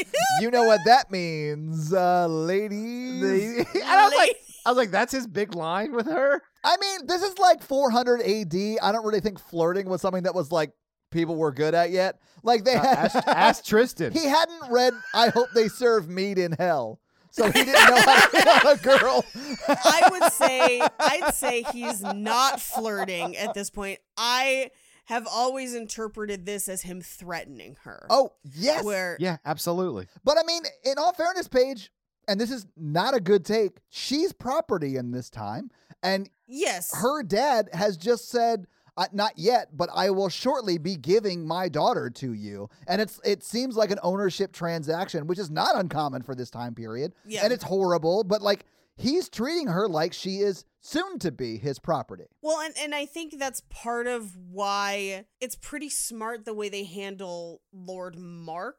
you know what that means, uh, ladies. and I was like, [LAUGHS] I was like, that's his big line with her. I mean, this is like 400 AD. I don't really think flirting was something that was like people were good at yet. Like they Uh, had ask, ask [LAUGHS] Tristan. he hadn't read I hope they serve meat in hell. So he didn't know how to [LAUGHS] hit on a girl. I would say I'd say he's not flirting at this point. I have always interpreted this as him threatening her. Oh, yes. where yeah, absolutely. But I mean, in all fairness, Paige, and this is not a good take, she's property in this time. And yes, her dad has just said, uh, not yet, but I will shortly be giving my daughter to you. And it's it seems like an ownership transaction, which is not uncommon for this time period. Yeah. And it's horrible, but like he's treating her like she is soon to be his property. Well, and, and I think that's part of why it's pretty smart the way they handle Lord Mark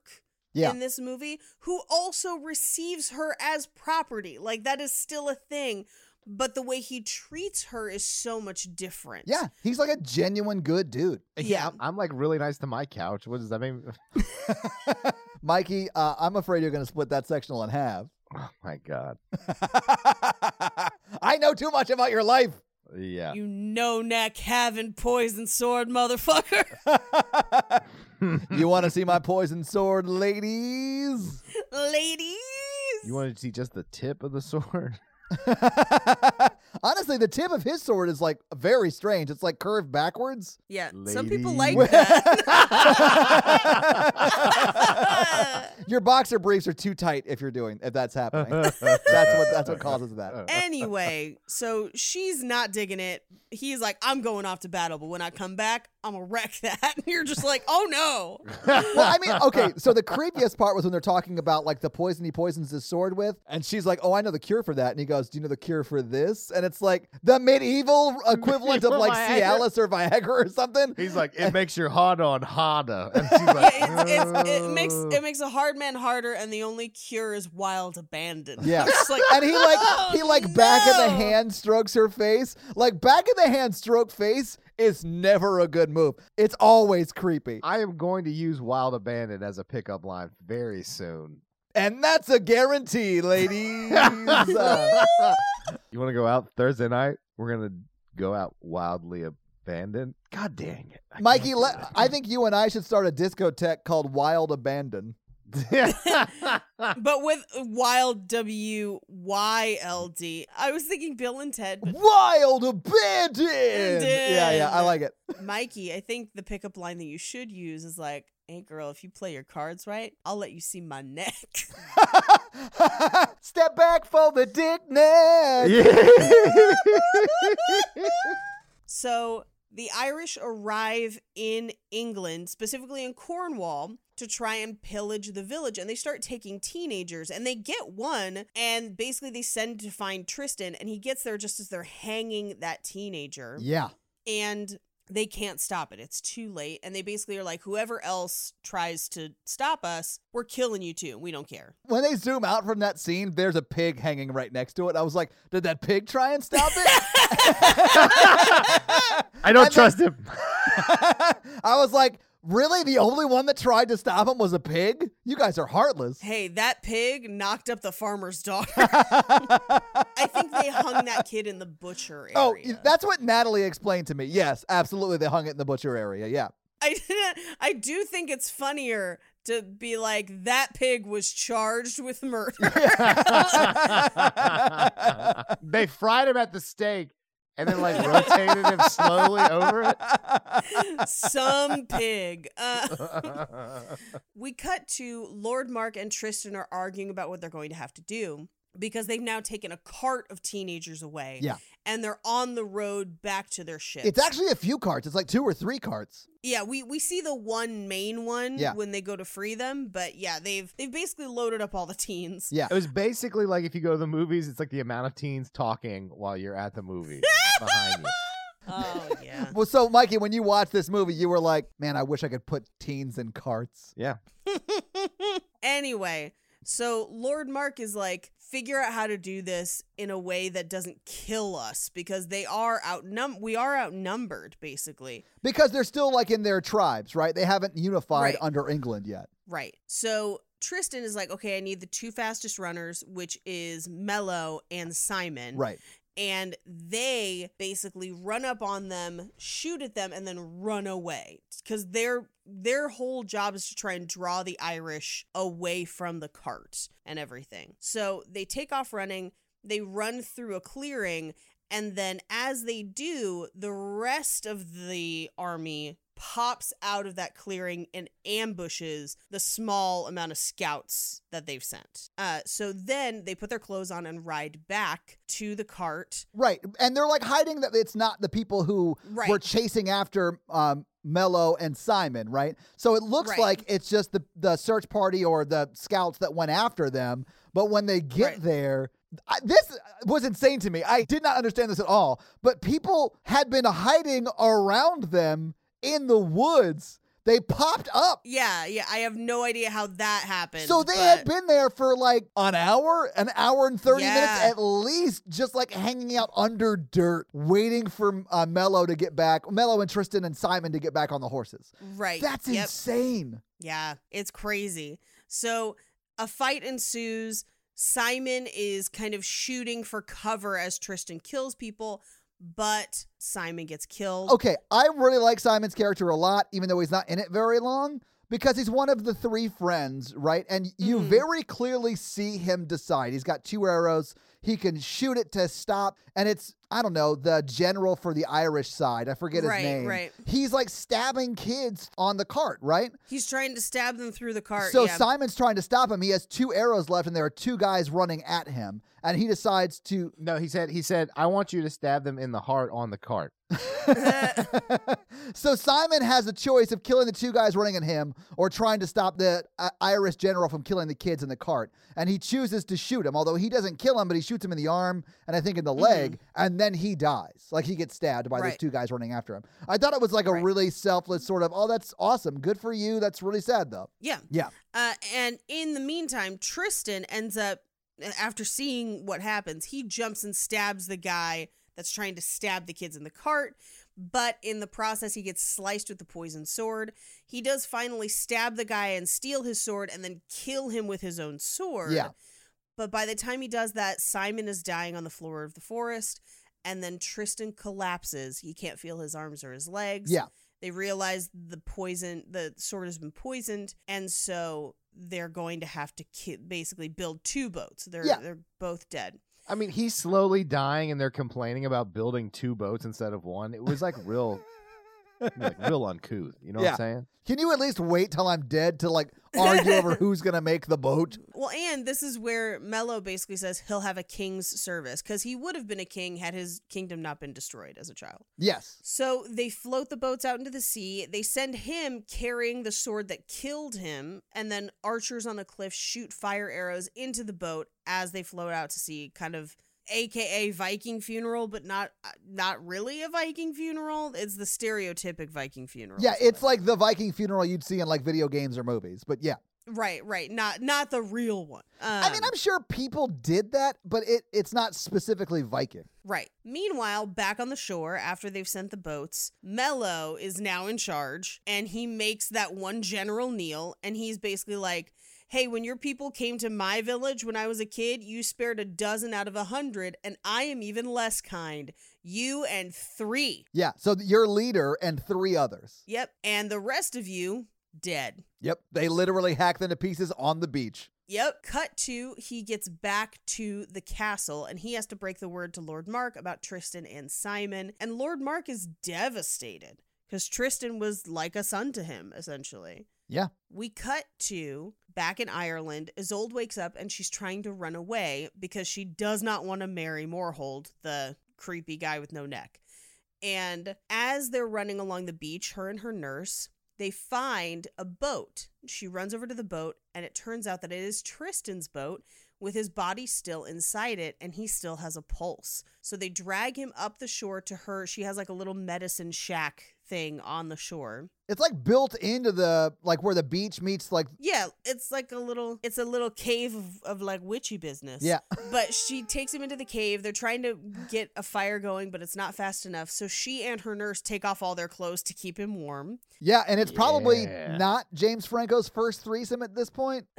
Yeah. in this movie, who also receives her as property. Like that is still a thing. But the way he treats her is so much different. Yeah, he's like a genuine good dude. Yeah. I'm, I'm like really nice to my couch. What does that mean? [LAUGHS] Mikey, uh, I'm afraid you're going to split that sectional in half. Oh my god. [LAUGHS] I know too much about your life. Yeah. You no neck having poison sword motherfucker. [LAUGHS] you want to see my poison sword, ladies? Ladies. You want to see just the tip of the sword? [LAUGHS] Honestly, the tip of his sword is like very strange. It's like curved backwards. Yeah, some people like that. [LAUGHS] Your boxer briefs are too tight if you're doing if that's happening. [LAUGHS] that's what that's what causes that. anyway, so she's not digging it. He's like, I'm going off to battle, but when I come back, I'm gonna wreck [LAUGHS] that. And you're just like, oh no. [LAUGHS] well, I mean, okay, so the creepiest part was when they're talking about like the poison he poisons his sword with, and she's like, "Oh, I know the cure for that," and he goes, "Do you know the cure for this?" And it's like the medieval equivalent of like Viagra. Cialis or Viagra or something. He's like, it makes your hard on harder. And she's like, Yeah, it's, it's, it makes it makes a hard man harder, and the only cure is wild abandon. Yeah. [LAUGHS] Like, and he like "Oh, he like back of the hand strokes her face. Like back of the hand stroke face is never a good move. It's always creepy. I am going to use Wild Abandon as a pickup line very soon. And that's a guarantee, ladies. Uh, [LAUGHS] [LAUGHS] you want to go out Thursday night? We're gonna go out wildly abandoned. God dang it, I Mikey, le- I think you and I should start a discotheque called Wild Abandon. But with wild W Y L D. I was thinking Bill and Ted, Wild Abandon. Yeah, yeah, I like it. [LAUGHS] Mikey, I think the pickup line that you should use is like, "Hey, girl, if you play your cards right, I'll let you see my neck." [LAUGHS] Step back for the dick neck. [LAUGHS] So the Irish arrive in England, specifically in Cornwall, to try and pillage the village. And they start taking teenagers and they get one. And basically, they send to find Tristan. And he gets there just as they're hanging that teenager. Yeah. And they can't stop it. It's too late. And they basically are like, whoever else tries to stop us, we're killing you too. We don't care. When they zoom out from that scene, there's a pig hanging right next to it. I was like, did that pig try and stop it? [LAUGHS] I don't And then- trust him. [LAUGHS] I was like, really? The only one that tried to stop him was a pig? You guys are heartless. Hey, that pig knocked up the farmer's daughter. [LAUGHS] I think they hung that kid in the butcher [LAUGHS] oh, area. Oh, that's what Natalie explained to me. Yes, absolutely. They hung it in the butcher area. Yeah. I I do think it's funnier to be like that pig was charged with murder. [LAUGHS] they fried him at the stake and then like rotated him slowly over it. Some pig. Uh, [LAUGHS] we cut to Lord Mark and Tristan are arguing about what they're going to have to do because they've now taken a cart of teenagers away. Yeah. And they're on the road back to their ship. It's actually a few carts. It's like two or three carts. Yeah, we, we see the one main one Yeah. when they go to free them, but yeah, they've they've basically loaded up all the teens. Yeah. It was basically like if you go to the movies, it's like the amount of teens talking while you're at the movie [LAUGHS] behind you. Oh yeah. Well, so Mikey, when you watched this movie, you were like, "Man, I wish I could put teens in carts." Yeah. [LAUGHS] anyway, so Lord Mark is like, figure out how to do this in a way that doesn't kill us because they are outnum we are outnumbered basically. Because they're still like in their tribes, right? They haven't unified Right. under England yet. Right. So Tristan is like, okay, I need the two fastest runners, which is Melot and Simon. Right. And they basically run up on them, shoot at them, and then run away. Because their their whole job is to try and draw the Irish away from the cart and everything. So they take off running, they run through a clearing, and then as they do, the rest of the army pops out of that clearing and ambushes the small amount of scouts that they've sent. Uh, so then they put their clothes on and ride back to the cart. Right. And they're like hiding that it's not the people who Right. were chasing after um, Melot and Simon, right? So it looks Right. like it's just the, the search party or the scouts that went after them. But when they get Right. there, I, this was insane to me. I did not understand this at all. But people had been hiding around them in the woods. They popped up. Yeah, yeah, I have no idea how that happened. So they but- had been there for like an hour, an hour and 30 minutes at least, just like hanging out under dirt, waiting for uh, Melot to get back, Melot and Tristan and Simon to get back on the horses. right. That's yep. insane. Yeah, it's crazy. So a fight ensues. Simon is kind of shooting for cover as Tristan kills people, but Simon gets killed. Okay, I really like Simon's character a lot, even though he's not in it very long. Because he's one of the three friends, right? And you Mhm. very clearly see him decide. He's got two arrows. He can shoot it to stop. And it's, I don't know, the general for the Irish side. I forget Right, his name. right. He's like stabbing kids on the cart, right? He's trying to stab them through the cart. So yeah. Simon's trying to stop him. He has two arrows left, and there are two guys running at him. And he decides to. No, he said he said I want you to stab them in the heart on the cart. [LAUGHS] so Simon has a choice of killing the two guys running at him or trying to stop the uh, Irish general from killing the kids in the cart. And he chooses to shoot him, although he doesn't kill him, but he shoots him in the arm and I think in the leg, and then he dies. Like he gets stabbed by those Mm-hmm. Two guys running after him. I thought it was like a Right. really selfless sort of, oh, that's awesome. Good for you. That's really sad though. yeah. Yeah. Uh, and in the meantime, Tristan ends up, after seeing what happens, he jumps and stabs the guy that's trying to stab the kids in the cart. But in the process, he gets sliced with the poisoned sword. He does finally stab the guy and steal his sword and then kill him with his own sword. Yeah. But by the time he does that, Simon is dying on the floor of the forest. And then Tristan collapses. He can't feel his arms or his legs. Yeah. They realize the poison, the sword has been poisoned, and so they're going to have to ki- basically build two boats. They're Yeah. they're both dead. I mean, he's slowly dying, and they're complaining about building two boats instead of one. It was like real, like real uncouth. You know Yeah. what I'm saying? Can you at least wait till I'm dead to like argue over [LAUGHS] who's going to make the boat? Well, and this is where Melot basically says he'll have a king's service because he would have been a king had his kingdom not been destroyed as a child. Yes. So they float the boats out into the sea. They send him carrying the sword that killed him, and then archers on the cliff shoot fire arrows into the boat as they float out to sea, kind of aka Viking funeral, but not not really a Viking funeral. It's the stereotypic Viking funeral. Yeah, it's like the Viking funeral you'd see in like video games or movies. But yeah. right, right, not not the real one. Um, I mean, I'm sure people did that, but it it's not specifically Viking. Right. Meanwhile, back on the shore, after they've sent the boats, Melot is now in charge and he makes that one general kneel and he's basically like, Hey, when your people came to my village when I was a kid, you spared a dozen out of a hundred, and I am even less kind. You and three. Yeah. So your leader and three others. Yep. And the rest of you, dead. Yep. They literally hacked them to pieces on the beach. Yep. Cut to he gets back to the castle and he has to break the word to Lord Mark about Tristan and Simon. And Lord Mark is devastated because Tristan was like a son to him, essentially. Yeah. We cut to back in Ireland. Isolde wakes up and she's trying to run away because she does not want to marry Morholt, the creepy guy with no neck. And as they're running along the beach, her and her nurse, they find a boat. She runs over to the boat, and it turns out that it is Tristan's boat with his body still inside it, and he still has a pulse. So they drag him up the shore to her. She has like a little medicine shack thing on the shore. It's like built into the like where the beach meets like Yeah, it's like a little it's a little cave of, of like witchy business. Yeah. [LAUGHS] but she takes him into the cave. They're trying to get a fire going, but it's not fast enough. So she and her nurse take off all their clothes to keep him warm. Yeah, and it's probably Yeah. not James Franco's first threesome at this point. [LAUGHS] [LAUGHS]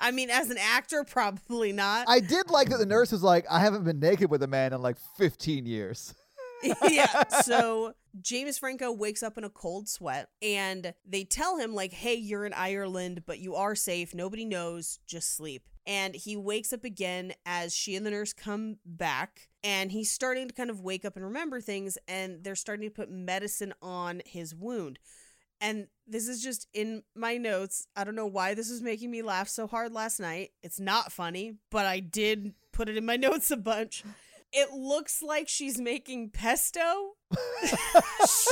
I mean, as an actor, probably not. I did like that the nurse was like, I haven't been naked with a man in like 15 years. [LAUGHS] yeah. [LAUGHS] So James Franco wakes up in a cold sweat and they tell him, like, hey, you're in Ireland, but you are safe. Nobody knows. Just sleep. And he wakes up again as she and the nurse come back. And he's starting to kind of wake up and remember things. And they're starting to put medicine on his wound. And this is just in my notes. I don't know why this was making me laugh so hard last night. It's not funny, but I did put it in my [LAUGHS] notes a bunch. It looks like she's making pesto. [LAUGHS]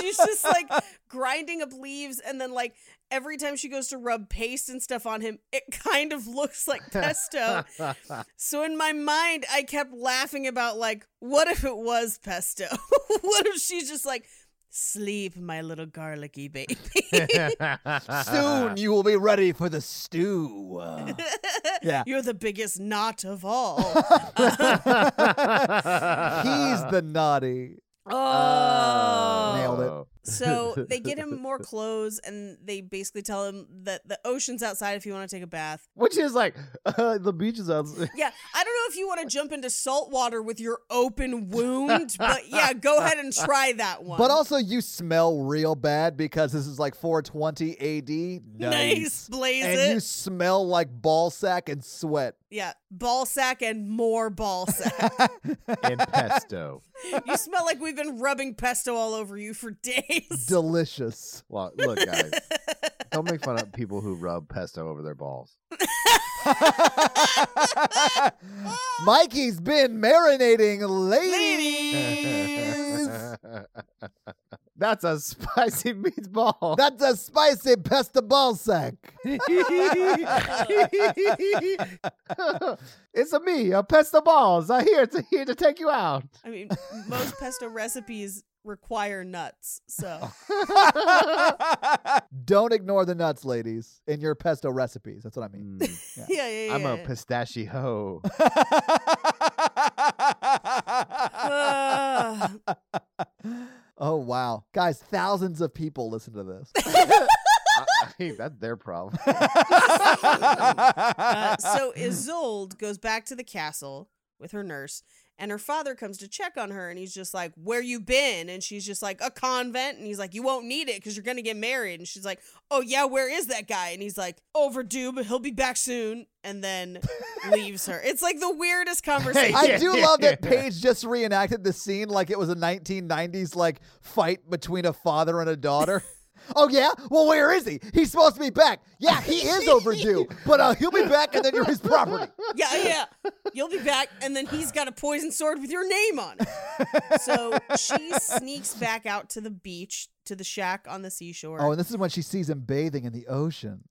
she's just like grinding up leaves and then like every time she goes to rub paste and stuff on him, it kind of looks like pesto. [LAUGHS] so in my mind, I kept laughing about like, what if it was pesto? [LAUGHS] what if she's just like, sleep, my little garlicky baby? Soon you will be ready for the stew. Uh, [LAUGHS] yeah. You're the biggest knot of all. [LAUGHS] He's the naughty. oh. Nailed it. So they get him more [LAUGHS] clothes and they basically tell him that the ocean's outside if you want to take a bath. Which is like uh, [LAUGHS] the beach is outside. [LAUGHS] Yeah, I don't know if you want to jump into salt water with your open wound, but yeah, go ahead and try that one. But also, you smell real bad because this is like 420 AD. nice, blaze And you smell like ball sack and sweat. Yeah, ball sack and more ball sack. [LAUGHS] And pesto. you smell like we've been rubbing pesto all over you for days. Delicious. Well, look, [LAUGHS] guys, don't make fun of people who rub pesto over their balls. [LAUGHS] Mikey's been marinating ladies. That's a spicy [LAUGHS] meatball. That's a spicy pesto ball sack. [LAUGHS] it's a me, a pesto balls. I here to here to take you out. I mean, most pesto recipes require nuts, so [LAUGHS] Don't ignore the nuts, ladies, in your pesto recipes. That's what I mean. Mm, yeah, yeah, yeah. I'm a yeah. pistachio. Ah. Oh wow, guys! Thousands of people listen to this. [LAUGHS] I, I mean, that's their problem. [LAUGHS] Uh, so [LAUGHS] Isolde goes back to the castle with her nurse, and her father comes to check on her, and he's just like, "Where you been?" And she's just like, "A convent." And he's like, "You won't need it because you're gonna get married." And she's like, "Oh yeah, where is that guy?" And he's like, "Overdue, but he'll be back soon." And then [LAUGHS] leaves her. It's like the weirdest conversation. I do love that Paige just reenacted the scene like it was a 1990s like fight between a father and a daughter. [LAUGHS] Oh yeah? Well, where is he? He's supposed to be back. Yeah, he is overdue, but uh, he'll be back, and then you're his property. yeah, yeah. You'll be back, and then he's got a poison sword with your name on it. So she sneaks back out to the beach, to the shack on the seashore. Oh, and this is when she sees him bathing in the ocean.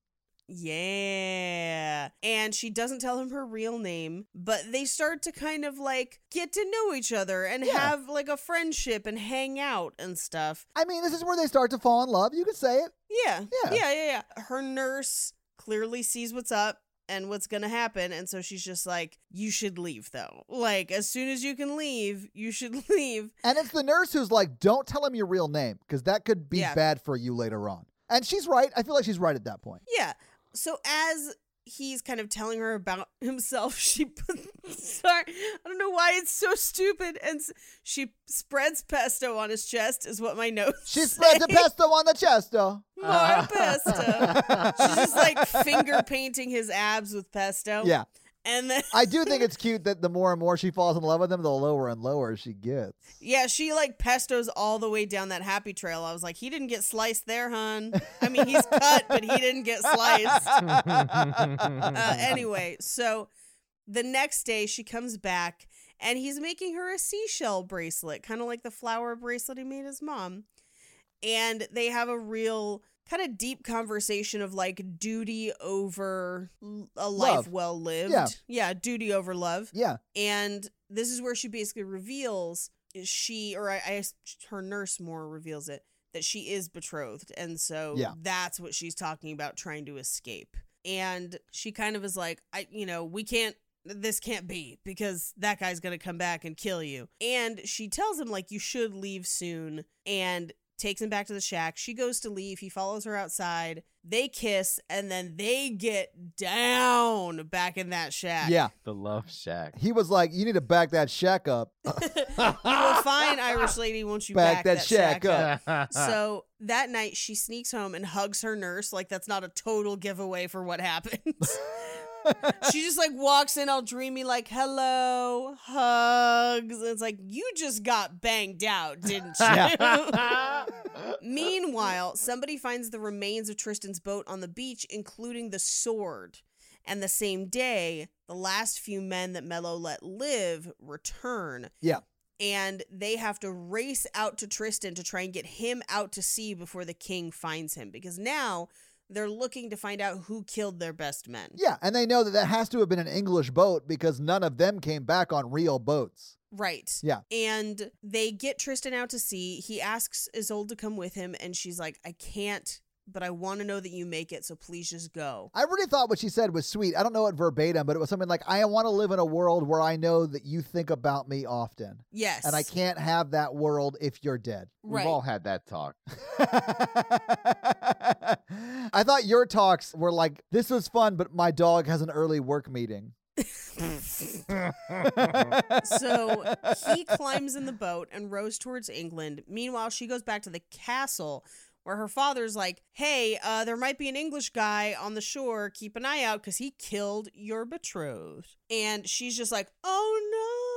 Yeah. And she doesn't tell him her real name, but they start to kind of like get to know each other and Yeah. have like a friendship and hang out and stuff. I mean, this is where they start to fall in love. You could say it. Yeah. Yeah. Yeah, yeah, yeah. Her nurse clearly sees what's up and what's going to happen. And so she's just like, you should leave though. Like, as soon as you can leave, you should [LAUGHS] leave. And it's the nurse who's like, don't tell him your real name because that could be Yeah. bad for you later on. And she's right. I feel like she's right at that point. Yeah. So as he's kind of telling her about [LAUGHS] himself, she [LAUGHS] sorry, I don't know why it's so stupid, and she spreads pesto on his chest, is what my notes. She spreads the pesto on the chest, though. [LAUGHS] More pesto. She's just like finger painting his abs with pesto. Yeah. And then I do think [LAUGHS] it's cute that the more and more she falls in love with him, the lower and lower she gets. yeah, she like pestos all the way down that happy trail. I was like, he didn't get sliced there, hun. I mean, he's cut, but he didn't get sliced. [LAUGHS] uh, anyway, so the next day she comes back and he's making her a seashell bracelet, kind of like the flower bracelet he made his mom. And they have a real kind of deep conversation of like duty over a life Love. well lived. Yeah. Yeah, duty over love. Yeah. And this is where she basically reveals she or I, I her nurse more reveals it that she is betrothed and so Yeah. that's what she's talking about trying to escape and she kind of is like i you know we can't this can't be because that guy's gonna come back and kill you and she tells him like you should leave soon and takes him back to the shack she goes to leave he follows her outside they kiss and then they get down back in that shack Yeah. the love shack. He was like, you need to back that shack up. [LAUGHS] [LAUGHS] you will find Irish lady won't you Back back, that shack up. [LAUGHS] So that night she sneaks home and hugs her nurse like that's not a total giveaway for what happens. She just like walks in all dreamy like hello hugs. And it's like you just got banged out didn't [LAUGHS] you? [LAUGHS] Meanwhile somebody finds the remains of tristan's boat on the beach including the sword. And the same day the last few men that melot let live return. Yeah. and they have to race out to Tristan to try and get him out to sea before the king finds him. Because now they're looking to find out who killed their best men. Yeah. And they know that that has to have been an English boat because none of them came back on real boats. Right. Yeah. And they get Tristan out to sea. He asks Isolde to come with him and she's like, "I can't, but I want to know that you make it, so please just go." I really thought what she said was sweet. I don't know it verbatim, but it was something like, I want to live in a world where I know that you think about me often. Yes. And I can't have that world if you're dead. We've all had that talk. [LAUGHS] I thought your talks were like, this was fun, but my dog has an early work meeting. [LAUGHS] so he climbs in the boat and rows towards England. Meanwhile, she goes back to the castle where her father's like, "Hey, uh, there might be an English guy on the shore. Keep an eye out because he killed your betrothed." And she's just like, "Oh no."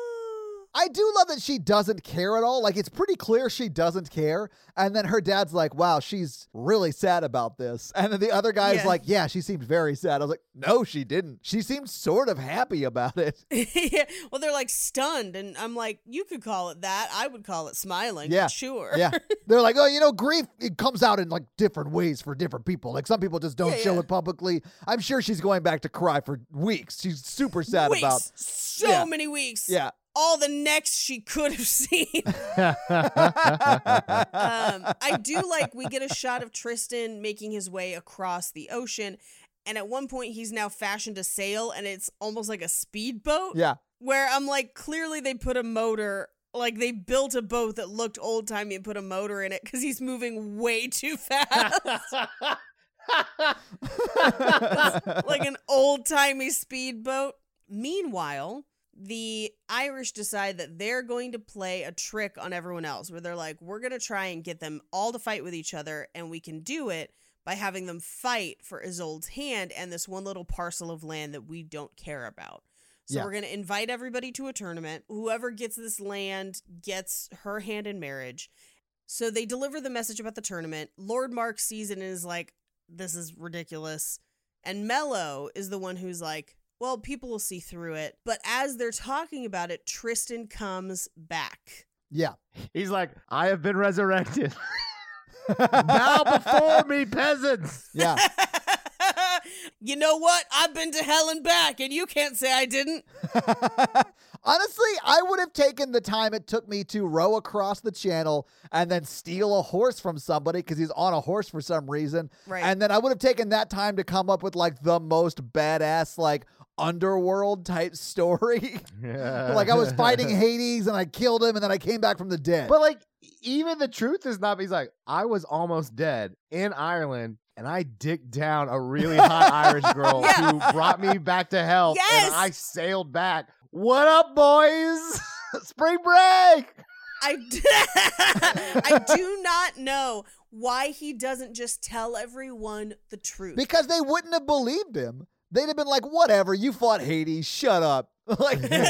I do love that she doesn't care at all. Like it's pretty clear she doesn't care. And then her dad's like, "Wow, she's really sad about this." And then the other guy's Yeah. like, "Yeah, she seemed very sad." I was like, "No, she didn't. She seemed sort of happy about it." [LAUGHS] yeah. Well, they're like stunned, and I'm like, you could call it that. I would call it smiling. Yeah. sure. yeah. [LAUGHS] They're like, "Oh, you know, grief it comes out in like different ways for different people. Like some people just don't Yeah, show yeah. it publicly. I'm sure she's going back to cry for weeks. She's super sad weeks, about so many weeks. Yeah. All the necks she could have [LAUGHS] seen. [LAUGHS] um, I do like we get a shot of Tristan making his way across the ocean, and at one point he's now fashioned a sail, and it's almost like a speedboat. Yeah. Where I'm like, clearly they put a motor. Like they built a boat that looked old timey and put a motor in it because he's moving way too fast. [LAUGHS] like an old timey speedboat. Meanwhile, the Irish decide that they're going to play a trick on everyone else where they're like, we're going to try and get them all to fight with each other, and we can do it by having them fight for Isolde's hand and this one little parcel of land that we don't care about. So Yeah. we're going to invite everybody to a tournament. Whoever gets this land gets her hand in marriage. So they deliver the message about the tournament. Lord Mark sees it and is like, this is ridiculous. And Melot is the one who's like, well, people will see through it. But as they're talking about it, Tristan comes back. Yeah. He's like, I have been resurrected. [LAUGHS] Bow before me, [LAUGHS] peasants. Yeah. [LAUGHS] you know what? I've been to hell and back, and you can't say I didn't. Honestly, I would have taken the time it took me to row across the channel and then steal a horse from somebody because he's on a horse for some reason. Right. And then I would have taken that time to come up with like the most badass, like underworld type story. [LAUGHS] like I was fighting [LAUGHS] Hades and I killed him and then I came back from the dead. But like, even the truth is not. He's like, I was almost dead in Ireland, and I dicked down a really hot [LAUGHS] Irish girl Yeah. who brought me back to health, Yes. and I sailed back. What up, boys? Spring break. I, d- I do not know why he doesn't just tell everyone the truth. because they wouldn't have believed him. They'd have been like, whatever, you fought Hades, shut up. [LAUGHS] like [LAUGHS] I,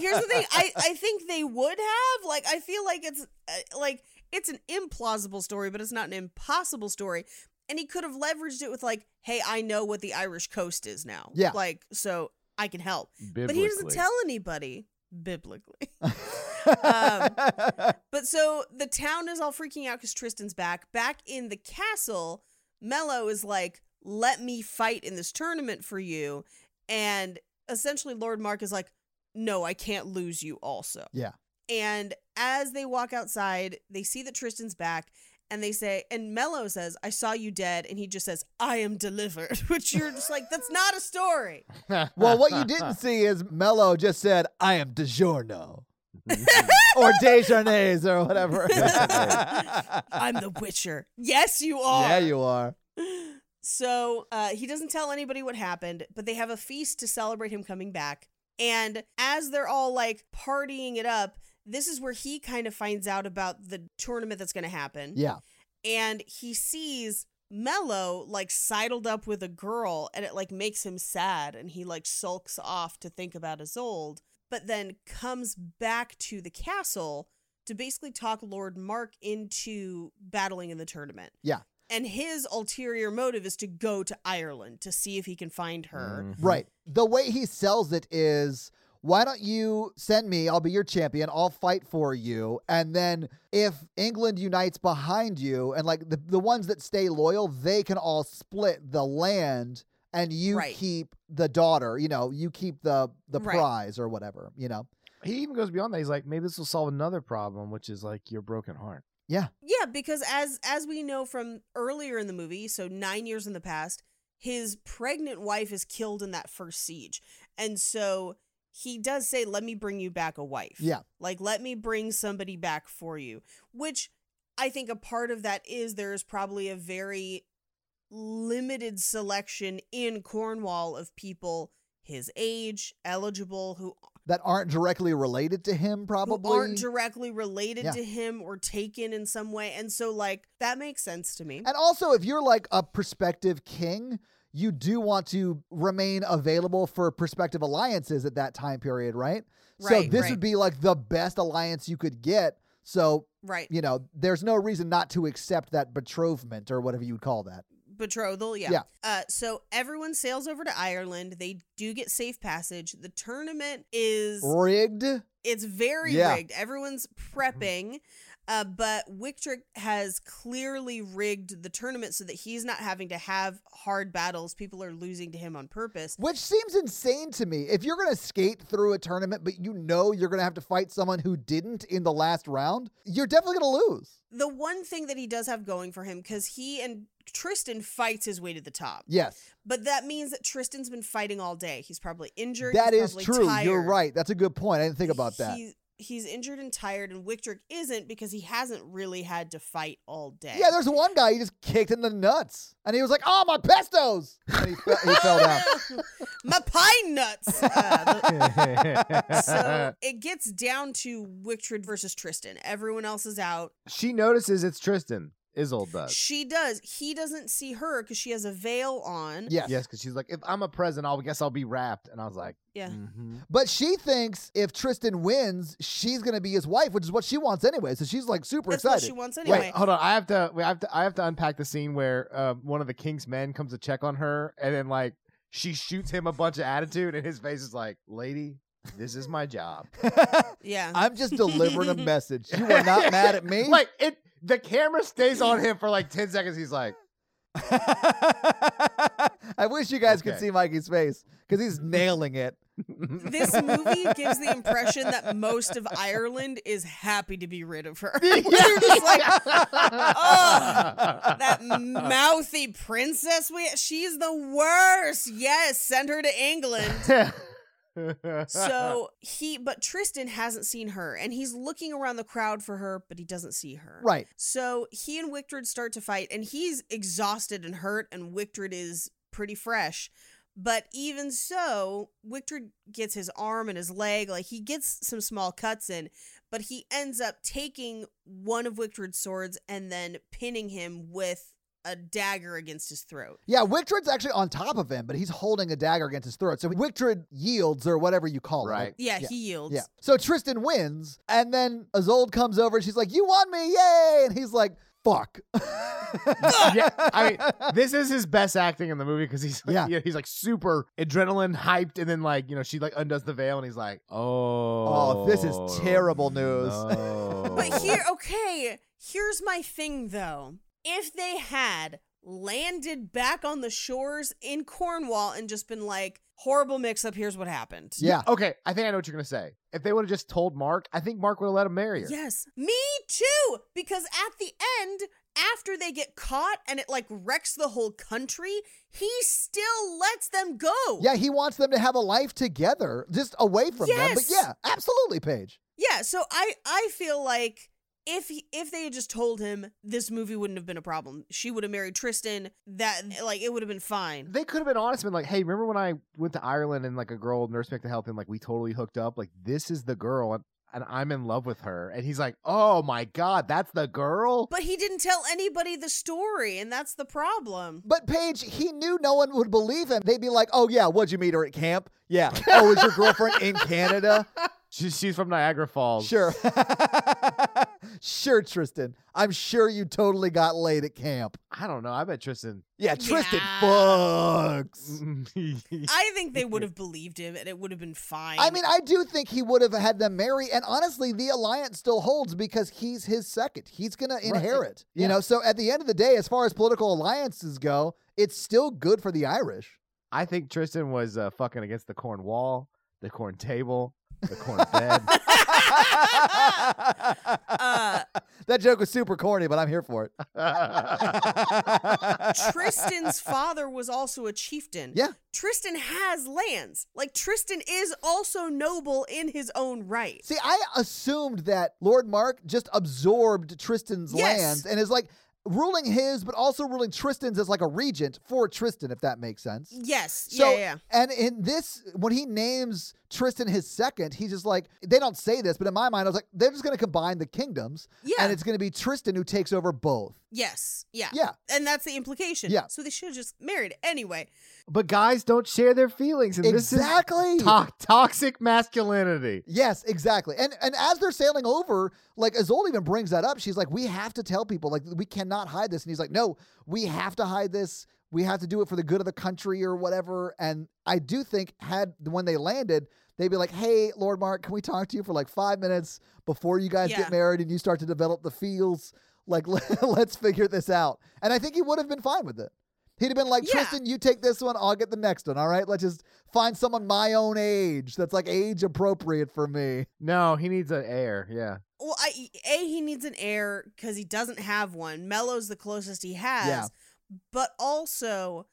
here's the thing. I, I think they would have. Like, I feel like it's uh, like it's an implausible story, but it's not an impossible story. And he could have leveraged it with like, "Hey, I know what the Irish coast is now. Yeah. like so I can help." But he doesn't tell anybody biblically. [LAUGHS] um, but so the town is all freaking out because Tristan's back. Back in the castle, Melot is like, let me fight in this tournament for you. And essentially, Lord Mark is like, no, I can't lose you also. Yeah. And as they walk outside, they see that Tristan's back. And they say, and Melot says, I saw you dead. And he just says, I am delivered, [LAUGHS] which you're just like, that's not a story. well, what you didn't see is Melot just said, I am DiGiorno. [LAUGHS] or Dejournays or whatever. [LAUGHS] I'm the Witcher. Yes, you are. yeah, you are. So uh, he doesn't tell anybody what happened, but they have a feast to celebrate him coming back. And as they're all like partying it up, this is where he kind of finds out about the tournament that's going to happen. Yeah. And he sees Melot like sidled up with a girl, and it like makes him sad. And he like sulks off to think about Isolde, but then comes back to the castle to basically talk Lord Mark into battling in the tournament. Yeah. And his ulterior motive is to go to Ireland to see if he can find her. Mm. Right. The way he sells it is why don't you send me? I'll be your champion. I'll fight for you. And then if England unites behind you and like the, the ones that stay loyal, they can all split the land and you Right. keep the daughter, you know, you keep the the Right. prize or whatever, you know. He even goes beyond that. He's like, maybe this will solve another problem, which is like your broken heart. Yeah. Yeah, because as as we know from earlier in the movie, so 9 years in the past, his pregnant wife is killed in that first siege. And so he does say let me bring you back a wife. Yeah. Like let me bring somebody back for you, which I think a part of that is there is probably a very limited selection in Cornwall of people his age, eligible, who that aren't directly related to him, probably. aren't directly related Yeah. to him or taken in some way. And so like that makes sense to me. And also, if you're like a prospective king, you do want to remain available for prospective alliances at that time period, right? right so this right. would be like the best alliance you could get. So, Right. you know, there's no reason not to accept that betrothment or whatever you would call that. Betrothal yeah, Yeah. Uh, so everyone sails over to ireland they do get safe passage the tournament is Rigged? it's very Yeah. rigged everyone's prepping uh, but Wictred has clearly rigged the tournament so that he's not having to have hard battles. People are losing to him on purpose. Which seems insane to me. If you're going to skate through a tournament, but you know you're going to have to fight someone who didn't in the last round, you're definitely going to lose. The one thing that he does have going for him, because he and Tristan fights his way to the top. Yes. But that means that Tristan's been fighting all day. He's probably injured. That is he's is probably true. You're right. That's a good point. I didn't think about that. He's, he's injured and tired, and Wictred isn't because he hasn't really had to fight all day. Yeah, there's one guy he just kicked in the nuts, and he was like, "Oh, my pestos!" And he, fe- he fell down. [LAUGHS] my pine nuts. Uh, the- [LAUGHS] so it gets down to Wictred versus Tristan. Everyone else is out. she notices it's Tristan. Isolde does. She does. He doesn't see her because she has a veil on. Yes. Yes, because she's like, if I'm a present, I'll guess I'll be wrapped. And I was like, Yeah. mhm. But she thinks if Tristan wins, she's gonna be his wife, which is what she wants anyway. So she's like super That's excited. what she wants anyway. Wait, hold on. I have to. I have to. I have to unpack the scene where uh, one of the king's men comes to check on her, and then like she shoots him a bunch of attitude, and his face is like, "Lady, this is my job." [LAUGHS] yeah. I'm just delivering a [LAUGHS] message. You are not mad at me. like it. The camera stays on [LAUGHS] him for like ten seconds. He's like, [LAUGHS] I wish you guys could see Mikey's face because he's nailing it. [LAUGHS] this movie gives the impression that most of Ireland is happy to be rid of her. You're just like, oh, that mouthy princess. We, she's the worst. Yes, send her to England. So [LAUGHS] he, but Tristan hasn't seen her, and he's looking around the crowd for her, but he doesn't see her. Right. So he and Wictred start to fight, and he's exhausted and hurt, and Wictred is pretty fresh. But even so, Wictred gets his arm and his leg, like he gets some small cuts in, but he ends up taking one of Wictred's swords and then pinning him with a dagger against his throat. Yeah, Wictred's actually on top of him, but he's holding a dagger against his throat. So Wictred yields, or whatever you call it. Right. Yeah, he yields. Yeah. So Tristan wins, and then Isolde comes over and she's like, You won me, yay! And he's like, Fuck. [LAUGHS] yeah, I mean, [LAUGHS] this is his best acting in the movie because he's Yeah. yeah. he's like super adrenaline hyped, and then like you know she like undoes the veil, and he's like, oh, Oh, this is terrible news. no." But here, okay, here's my thing though. If they had landed back on the shores in Cornwall and just been like, horrible mix up, here's what happened. yeah. okay, I think I know what you're gonna say. If they would have just told Mark, I think Mark would have let him marry her. Yes, me too. Because at the end, after they get caught and it like wrecks the whole country, he still lets them go. Yeah, he wants them to have a life together, just away from them. But yeah, absolutely, Paige. Yeah, so I I feel like if he, if they had just told him this movie wouldn't have been a problem. She would have married Tristan. That like it would have been fine. They could have been honest and been like, hey, remember when I went to Ireland and like a girl nursed me to help and like we totally hooked up? Like this is the girl and, and I'm in love with her. And he's like, Oh my god, that's the girl? But he didn't tell anybody the story, and that's the problem. But Paige, he knew no one would believe him. They'd be like, "Oh yeah, what'd you meet her at camp? Yeah. Oh, is your girlfriend in Canada? [LAUGHS] She's she's from Niagara Falls. Sure, [LAUGHS] sure, Tristan. I'm sure you totally got laid at camp. I don't know. I bet Tristan Yeah, Tristan Yeah. fucks. [LAUGHS] I think they would have believed him, and it would have been fine. I mean, I do think he would have had them marry, and honestly, the alliance still holds because he's his second. He's gonna inherit, you know. So at the end of the day, as far as political alliances go, it's still good for the Irish. I think Tristan was uh, fucking against the corn wall, the corn table, the corn bed. uh, [LAUGHS] [LAUGHS] that joke was super corny, but I'm here for it. [LAUGHS] Tristan's father was also a chieftain. Yeah. Tristan has lands. Like Tristan is also noble in his own right. See, I assumed that Lord Mark just absorbed Tristan's Yes. lands and is like, ruling his, but also ruling Tristan's as like a regent for Tristan, if that makes sense. Yes. Yeah, yeah. and in this, when he names Tristan his second, he's just like, they don't say this, but in my mind, I was like, they're just going to combine the kingdoms. Yeah. And it's going to be Tristan who takes over both. Yes. Yeah. Yeah. And that's the implication. Yeah. So they should have just married anyway. But guys don't share their feelings, and Exactly. this is to- toxic masculinity. Yes, exactly. And and as they're sailing over, like Isolde even brings that up. She's like, we have to tell people, like, we cannot hide this. And he's like, no, we have to hide this. We have to do it for the good of the country or whatever. And I do think had when they landed, they'd be like, hey, Lord Mark, can we talk to you for like five minutes before you guys Yeah. get married and you start to develop the feels? Like, [LAUGHS] let's figure this out. And I think he would have been fine with it. He'd have been like, Yeah. Tristan, you take this one, I'll get the next one. All right. Let's just find someone my own age that's like age appropriate for me. No, he needs an heir. Yeah. Well, I, A, he needs an heir because he doesn't have one. Melot's the closest he has. Yeah. But also,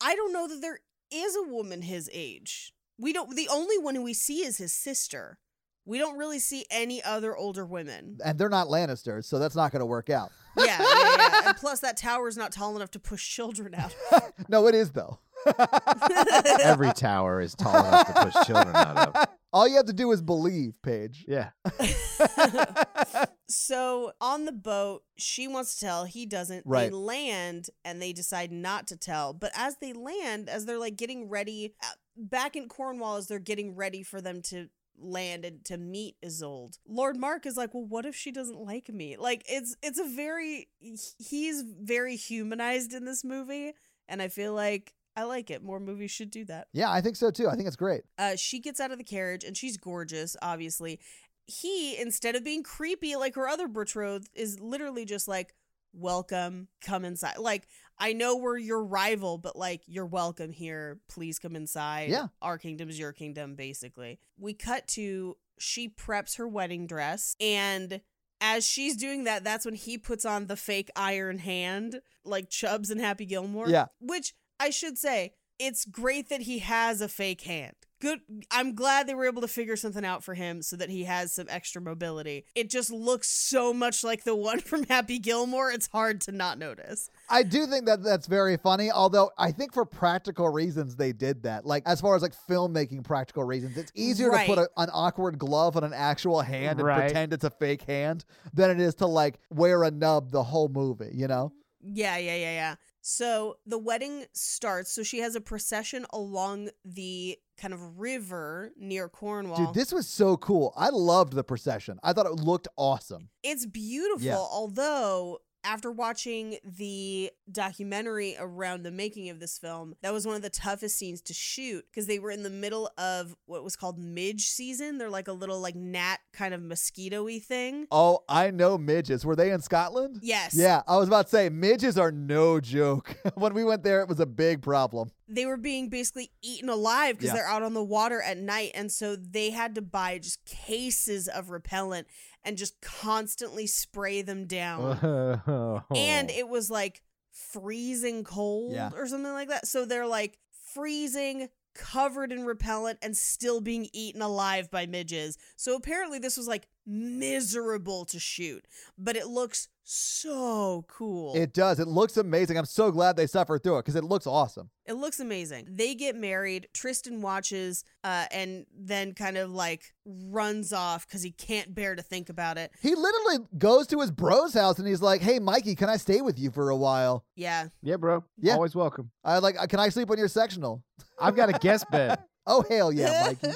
I don't know that there is a woman his age. We don't, the only one we see is his sister. We don't really see any other older women. and they're not Lannisters, so that's not going to work out. Yeah, yeah, yeah. And [LAUGHS] plus, that tower is not tall enough to push children out. [LAUGHS] no, it is though. [LAUGHS] Every tower is tall enough to push children out of. [LAUGHS] All you have to do is believe, Paige. Yeah. [LAUGHS] So on the boat, she wants to tell, he doesn't. Right. They land and they decide not to tell. But as they land, as they're like getting ready, uh, back in Cornwall, as they're getting ready for them to land and to meet Isolde, Lord Mark is like, "Well, what if she doesn't like me?" Like it's it's a very he's very humanized in this movie, and I feel like I like it. More movies should do that. Yeah, I think so too. I think it's great. Uh, she gets out of the carriage and she's gorgeous, obviously. He, instead of being creepy like her other betrothed, is literally just like, welcome, come inside. Like, I know we're your rival, but like, you're welcome here. Please come inside. Yeah. Our kingdom's your kingdom, basically. We cut to she preps her wedding dress and as she's doing that, that's when he puts on the fake iron hand, like Chubbs and Happy Gilmore. Yeah. Which I should say, it's great that he has a fake hand. Good. I'm glad they were able to figure something out for him so that he has some extra mobility. It just looks so much like the [LAUGHS] one from Happy Gilmore, it's hard to not notice. I do think that that's very funny, although I think for practical reasons they did that. Like as far as like filmmaking practical reasons, it's easier to put a, an awkward glove on an actual hand and Right. pretend it's a fake hand than it is to like wear a nub the whole movie, you know? Yeah, yeah, yeah, yeah. So the wedding starts. So she has a procession along the kind of river near Cornwall. Dude, this was so cool. I loved the procession. I thought it looked awesome. It's beautiful, Yeah. although after watching the documentary around the making of this film, that was one of the toughest scenes to shoot because they were in the middle of what was called midge season. They're like a little like gnat kind of mosquito-y thing. Oh, I know midges. Were they in Scotland? Yes. Yeah, I was about to say midges are no joke. [LAUGHS] when we went there, it was a big problem. They were being basically eaten alive because Yeah. they're out on the water at night. And so they had to buy just cases of repellent and just constantly spray them down. Oh. [LAUGHS] and it was like freezing cold Yeah. or something like that. So they're like freezing, covered in repellent, and still being eaten alive by midges. So apparently, this was like miserable to shoot, but it looks so cool. It does. It looks amazing. I'm so glad they suffered through it because it looks awesome. It looks amazing. They get married. Tristan watches uh, and then kind of like runs off because he can't bear to think about it. He literally goes to his bro's house and he's like, "Hey, Mikey, can I stay with you for a while? Yeah. Yeah, bro. Yeah. Always welcome. I like, can I sleep on your sectional? I've got a guest bed. [LAUGHS] Oh hell yeah, [LAUGHS] Mikey!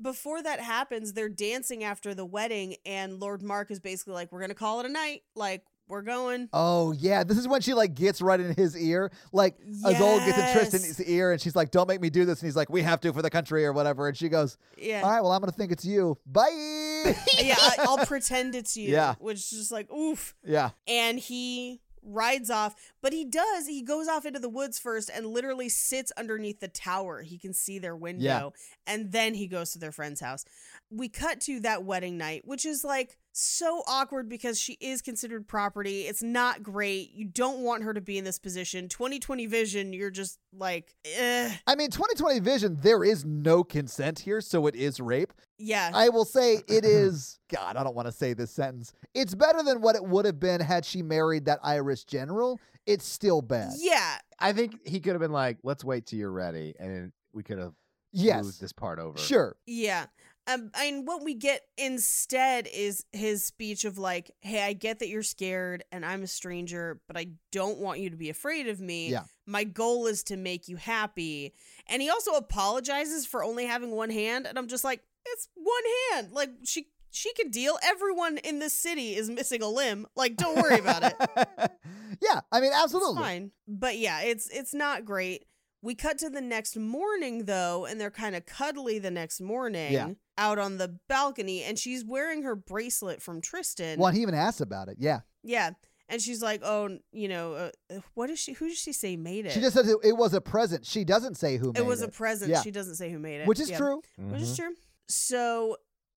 Before that happens, they're dancing after the wedding, and Lord Mark is basically like, We're going to call it a night. Like, we're going. Oh yeah, this is when she like gets right in his ear, like Isolde gets in Tristan's ear, and she's like, "Don't make me do this," and he's like, "We have to for the country or whatever," and she goes, Yeah. "All right, well, I'm gonna think it's you. Bye." yeah, I, I'll [LAUGHS] pretend it's you. Yeah. Which is just like, oof. yeah, And he rides off. But he does, he goes off into the woods first and literally sits underneath the tower. He can see their window. And then he goes to their friend's house. We cut to that wedding night, which is like so awkward because she is considered property. It's not great. You don't want her to be in this position. 2020 vision, you're just like, eh. I mean, 2020 vision, there is no consent here, so it is rape. Yeah. I will say [CLEARS THROAT] it is, God, I don't want to say this sentence. It's better than what it would have been had she married that Irish general. It's still bad. yeah. I think he could have been like, "Let's wait till you're ready," and we could have Yes. moved this part over. Sure. Yeah. Um, and what we get instead is his speech of like, "Hey, I get that you're scared, and I'm a stranger, but I don't want you to be afraid of me. Yeah. My goal is to make you happy." And he also apologizes for only having one hand, and I'm just like, "It's one hand. Like she she can deal. Everyone in this city is missing a limb. Like, don't worry about it. [LAUGHS] yeah, I mean, It's absolutely. fine. But yeah, it's it's not great. We cut to the next morning though, and they're kind of cuddly the next morning Yeah. out on the balcony, and she's wearing her bracelet from Tristan. Well, he even asked about it. Yeah. Yeah. And she's like, "Oh, you know, uh, uh, what is she? Who does she say made it? She just says it, it was a present. She doesn't say who made it was it. a present. Yeah. She doesn't say who made it, Which is Yeah. true. Which is true. So,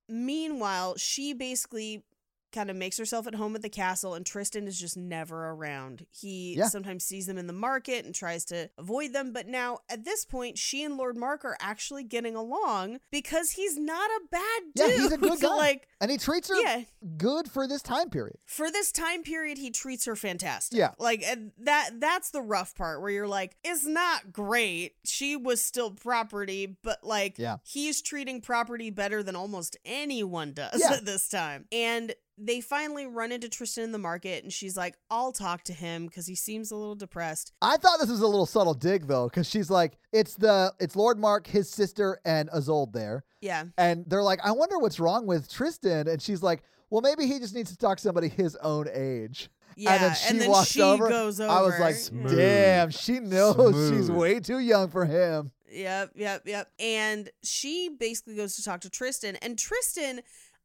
meanwhile, she basically kind of makes herself at home at the castle, and Tristan is just never around. He Yeah. sometimes sees them in the market and tries to avoid them. But now, at this point, she and Lord Mark are actually getting along because he's not a bad dude. Yeah, he's a good [LAUGHS] guy. like, and he treats her yeah. good for this time period. for this time period he treats her fantastic Yeah. like that that's the rough part where you're like it's not great she was still property but like Yeah. he's treating property better than almost anyone does Yeah. at [LAUGHS] this time and they finally run into Tristan in the market and she's like I'll talk to him cuz he seems a little depressed I thought this was a little subtle dig though, because she's like, it's the it's Lord Mark, his sister, and Isolde there. yeah And they're like, I wonder what's wrong with Tristan. And she's like, Well, maybe he just needs to talk to somebody his own age. yeah and then she walks over. goes over I was like, Smooth. damn, she knows she's way too young for him. Yep, yep, yep. And she basically goes to talk to Tristan, and Tristan,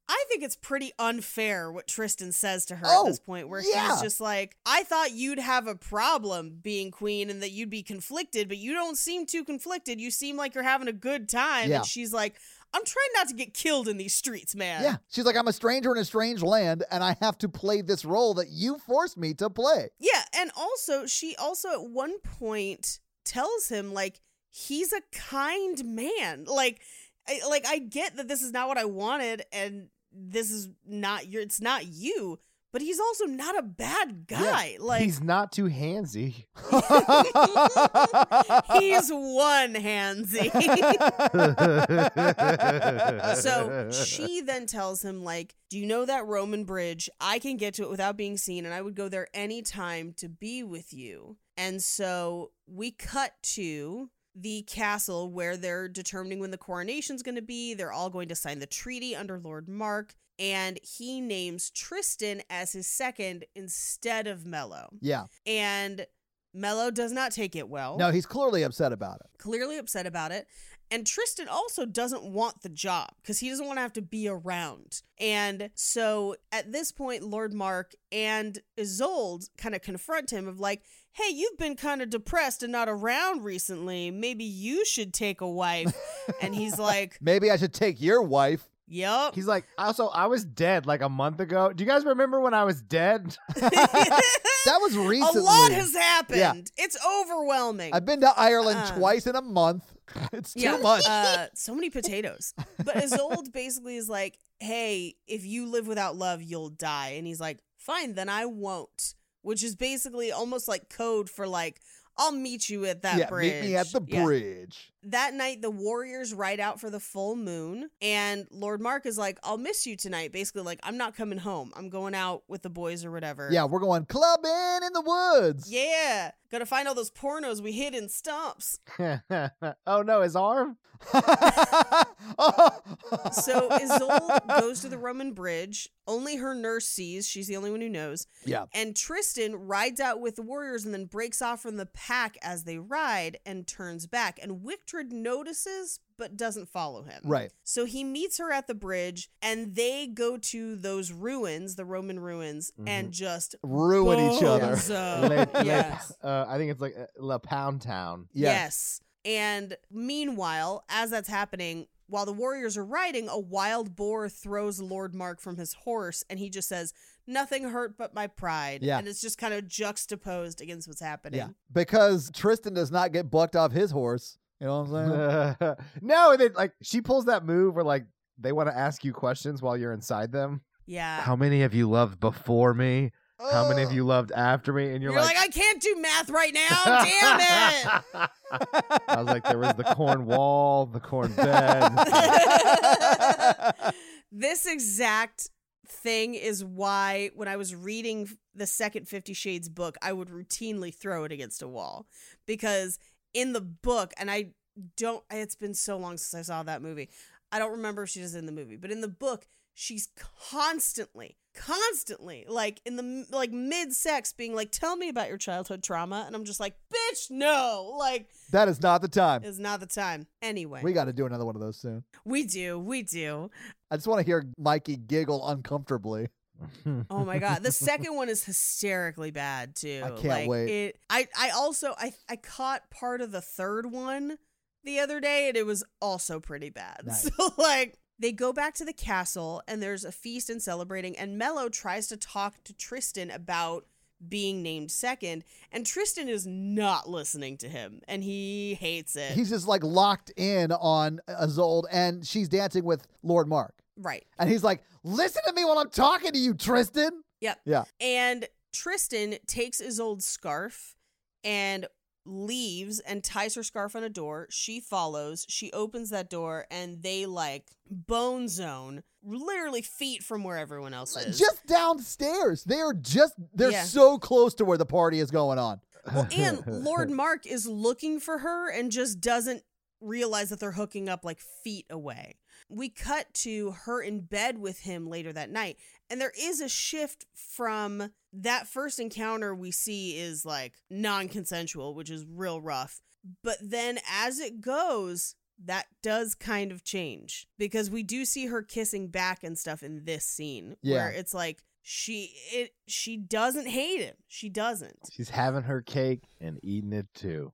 I think it's pretty unfair what Tristan says to her Oh, at this point, where yeah. he's just like, I thought you'd have a problem being queen and that you'd be conflicted, but you don't seem too conflicted. You seem like you're having a good time. Yeah. And she's like, I'm trying not to get killed in these streets, man. Yeah. She's like, I'm a stranger in a strange land, and I have to play this role that you forced me to play. Yeah, and also she also at one point tells him like he's a kind man. Like I, like I get that this is not what I wanted and this is not your it's not you, but he's also not a bad guy. like He's not too handsy. [LAUGHS] he's one handsy. [LAUGHS] so she then tells him like do you know that roman bridge i can get to it without being seen and i would go there anytime to be with you and so we cut to the castle where they're determining when the coronation's going to be they're all going to sign the treaty under lord mark and he names tristan as his second instead of melot yeah. and melot does not take it well No, he's clearly upset about it. clearly upset about it. And Tristan also doesn't want the job because he doesn't want to have to be around. And so at this point, Lord Mark and Isolde kind of confront him of like, hey, you've been kind of depressed and not around recently. Maybe you should take a wife. [LAUGHS] and he's like, Maybe I should take your wife. Yep. He's like, also, I was dead like a month ago. Do you guys remember when I was dead? [LAUGHS] [LAUGHS] That was recently. a lot has happened. Yeah. It's overwhelming. I've been to Ireland Uh, twice in a month. It's too Yeah, much. Uh, so many potatoes. But Isolde basically is like, hey, if you live without love, you'll die. And he's like, fine, then I won't. Which is basically almost like code for like, I'll meet you at that yeah, bridge. meet me at the Yeah. bridge. That night, the warriors ride out for the full moon, and Lord Mark is like, I'll miss you tonight. Basically, like, I'm not coming home. I'm going out with the boys or whatever. Yeah, we're going clubbing in the woods. Yeah. Gotta find all those pornos we hid in stumps. [LAUGHS] oh no, his arm? [LAUGHS] [LAUGHS] So Isolde goes to the Roman bridge. Only her nurse sees. She's the only one who knows. yeah. And Tristan rides out with the warriors and then breaks off from the pack as they ride and turns back. And with Wictred notices but doesn't follow him. Right. So he meets her at the bridge and they go to those ruins, the Roman ruins, and just Ruin each other. bozo. Le- le- yes. uh, I think it's like uh, La Pound Town. Yes. And meanwhile, as that's happening, while the warriors are riding, a wild boar throws Lord Mark from his horse and he just says, Nothing hurt but my pride. Yeah. And it's just kind of juxtaposed against what's happening. Yeah. Because Tristan does not get bucked off his horse. You know what I'm saying? [LAUGHS] no, and then like she pulls that move where like they want to ask you questions while you're inside them. Yeah. How many of you loved before me? How many of Ugh. you loved after me? And you're, You're, like, I can't do math right now. [LAUGHS] Damn it. I was like, there was the corn wall, the corn bed. [LAUGHS] this exact thing is why when I was reading the second 50 Shades book, I would routinely throw it against a wall because in the book, and I don't, it's been so long since I saw that movie. I don't remember if she does it in the movie, but in the book, she's constantly, constantly like in the like mid sex being like, tell me about your childhood trauma. And I'm just like, bitch, no, like, That is not the time. is not the time. Anyway, We got to do another one of those soon. we do, we do. I just want to hear Mikey giggle uncomfortably. Oh my god, the second one is hysterically bad too. I can't like, wait. It, I I also I I caught part of the third one the other day, and it was also pretty bad. [LAUGHS] Nice. So like. They go back to the castle and there's a feast and celebrating, and Melot tries to talk to Tristan about being named second, and Tristan is not listening to him, and he hates it. He's just like locked in on Isolde, and she's dancing with Lord Mark. Right. And he's like, listen to me while I'm talking to you, Tristan. Yep. Yeah. And Tristan takes Isolde's scarf and leaves and ties her scarf on a door. She follows. She opens that door and they like bone zone, literally feet from where everyone else is. Just downstairs. They are just, they're Yeah. so close to where the party is going on. well, [LAUGHS] and Lord Mark is looking for her and just doesn't realize that they're hooking up like feet away. We cut to her in bed with him later that night, and there is a shift from that first encounter we see is like non consensual, which is real rough. But then as it goes, that does kind of change because we do see her kissing back and stuff in this scene yeah. where it's like she it she doesn't hate him. She doesn't. She's having her cake and eating it too.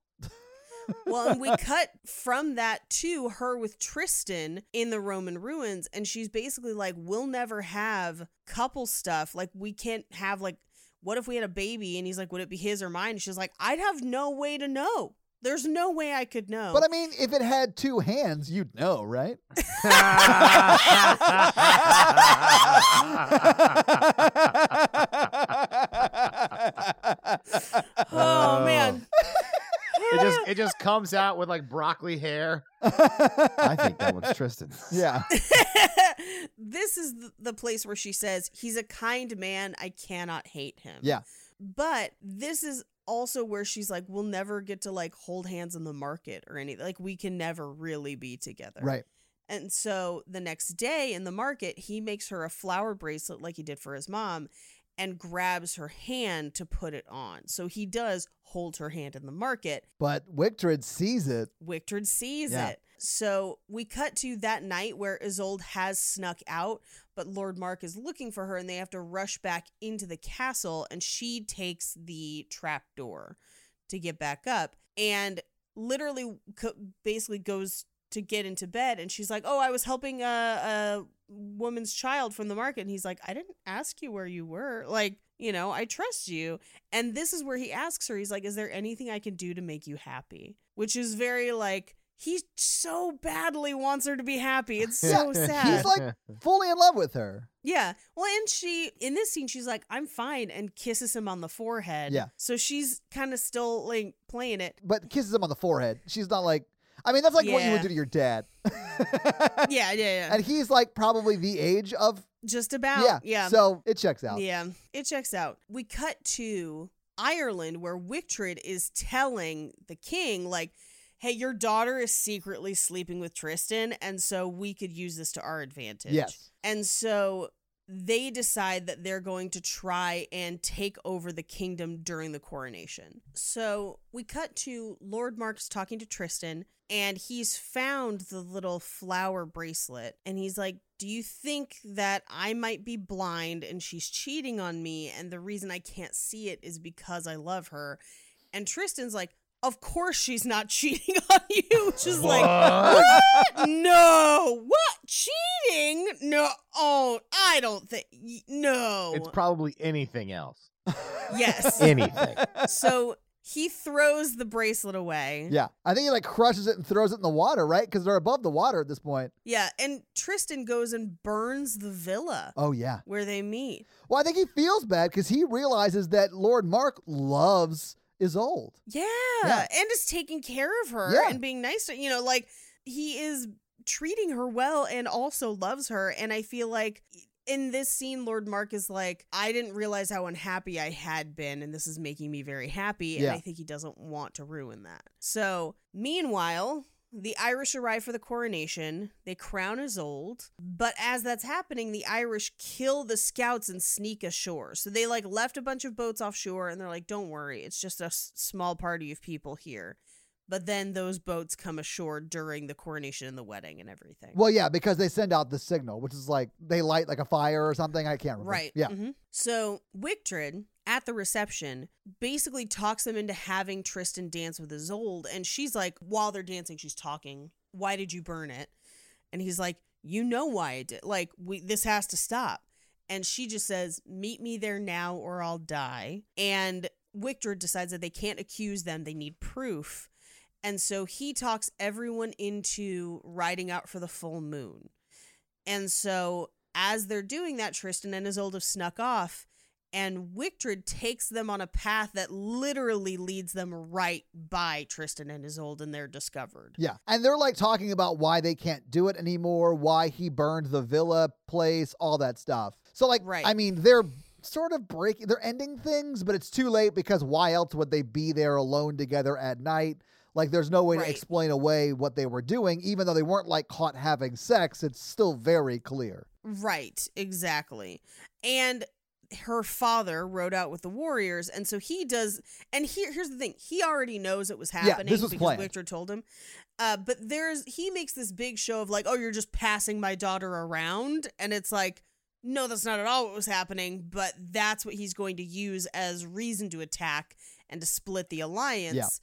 Well, and we cut from that to her with Tristan in the Roman ruins, and she's basically like, "We'll never have couple stuff. Like, we can't have like, what if we had a baby?" And he's like, "Would it be his or mine?" she's like, "I'd have no way to know. There's no way I could know." But I mean, if it had two hands, you'd know, right? [LAUGHS] [LAUGHS] oh man, It just [LAUGHS] it just comes out with like broccoli hair. [LAUGHS] I think that one's Tristan. [LAUGHS] yeah. this is the place where she says he's a kind man. I cannot hate him. Yeah. But this is also where she's like, we'll never get to like hold hands in the market or anything. Like we can never really be together. Right. And so the next day in the market, he makes her a flower bracelet like he did for his mom and grabs her hand to put it on. So he does hold her hand in the market. But Wictred sees it. Wictred sees Yeah. it. So we cut to that night where Isolde has snuck out, but Lord Mark is looking for her and they have to rush back into the castle and she takes the trap door to get back up and literally co- basically goes to get into bed and she's like, "Oh, I was helping a, a woman's child from the market." And he's like, "I didn't ask you where you were. Like, you know, I trust you." And this is where he asks her, he's like, "Is there anything I can do to make you happy?" Which is very like he so badly wants her to be happy. It's so [LAUGHS] sad. He's like fully in love with her. Yeah. Well, and she in this scene, she's like, "I'm fine," and kisses him on the forehead. Yeah. So she's kind of still like playing it. But kisses him on the forehead. She's not like, I mean, that's like what you would do to your dad. [LAUGHS] Yeah, yeah, yeah. And he's like probably the age of, Just about. yeah. Yeah. So it checks out. Yeah, it checks out. We cut to Ireland where Wictred is telling the king, like, hey, your daughter is secretly sleeping with Tristan, and so we could use this to our advantage. Yes. And so they decide that they're going to try and take over the kingdom during the coronation. So we cut to Lord Mark's talking to Tristan, and he's found the little flower bracelet. And he's like, Do you think that I might be blind and she's cheating on me? And the reason I can't see it is because I love her. And Tristan's like, of course she's not cheating [LAUGHS] on you. Which is like, what? No. What? Cheating? No. Oh, I don't think. No. It's probably anything else. yes. [LAUGHS] Anything. So he throws the bracelet away. Yeah. I think he like crushes it and throws it in the water, right? Because they're above the water at this point. Yeah. And Tristan goes and burns the villa Oh, yeah. where they meet. Well, I think he feels bad because he realizes that Lord Mark loves Isolde. Yeah. Yeah. And is taking care of her Yeah. and being nice to you know, like he is treating her well and also loves her. And I feel like in this scene, Lord Mark is like, I didn't realize how unhappy I had been, and this is making me very happy. And Yeah. I think he doesn't want to ruin that. So, meanwhile, the Irish arrive for the coronation. They crown Isolde, but as that's happening, the Irish kill the scouts and sneak ashore. So they like left a bunch of boats offshore, and they're like, "Don't worry, it's just a s- small party of people here." But then those boats come ashore during the coronation and the wedding and everything. Well, yeah, because they send out the signal, which is like they light like a fire or something. I can't remember. Right. Yeah. mhm. So Wictred at the reception basically talks them into having Tristan dance with Isolde, and she's like, while they're dancing, she's talking. Why did you burn it? And he's like, you know why I did. Like, we this has to stop. And she just says, meet me there now or I'll die. And Wictred decides that they can't accuse them; they need proof. And so he talks everyone into riding out for the full moon. And so as they're doing that, Tristan and Isolde have snuck off, and Wictred takes them on a path that literally leads them right by Tristan and Isolde, and they're discovered. Yeah. And they're like talking about why they can't do it anymore, why he burned the villa place, all that stuff. So, like, Right. I mean, they're sort of breaking, they're ending things, but it's too late because why else would they be there alone together at night? Like, there's no way Right. to explain away what they were doing, even though they weren't like caught having sex. It's still very clear. Right, exactly. And her father rode out with the warriors, and so he does. And here, here's the thing: he already knows it was Yeah, happening this was because planned. Victor told him. Uh, but there's he makes this big show of like, oh, you're just passing my daughter around, and it's like, no, that's not at all what was happening. But that's what he's going to use as reason to attack and to split the alliance.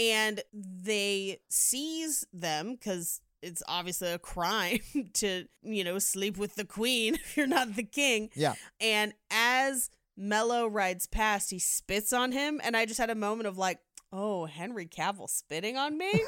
And they seize them because it's obviously a crime [LAUGHS] to you know sleep with the queen [LAUGHS] if you're not the king. Yeah. And as Melot rides past, he spits on him, and I just had a moment of like, oh, Henry Cavill spitting on me. [LAUGHS]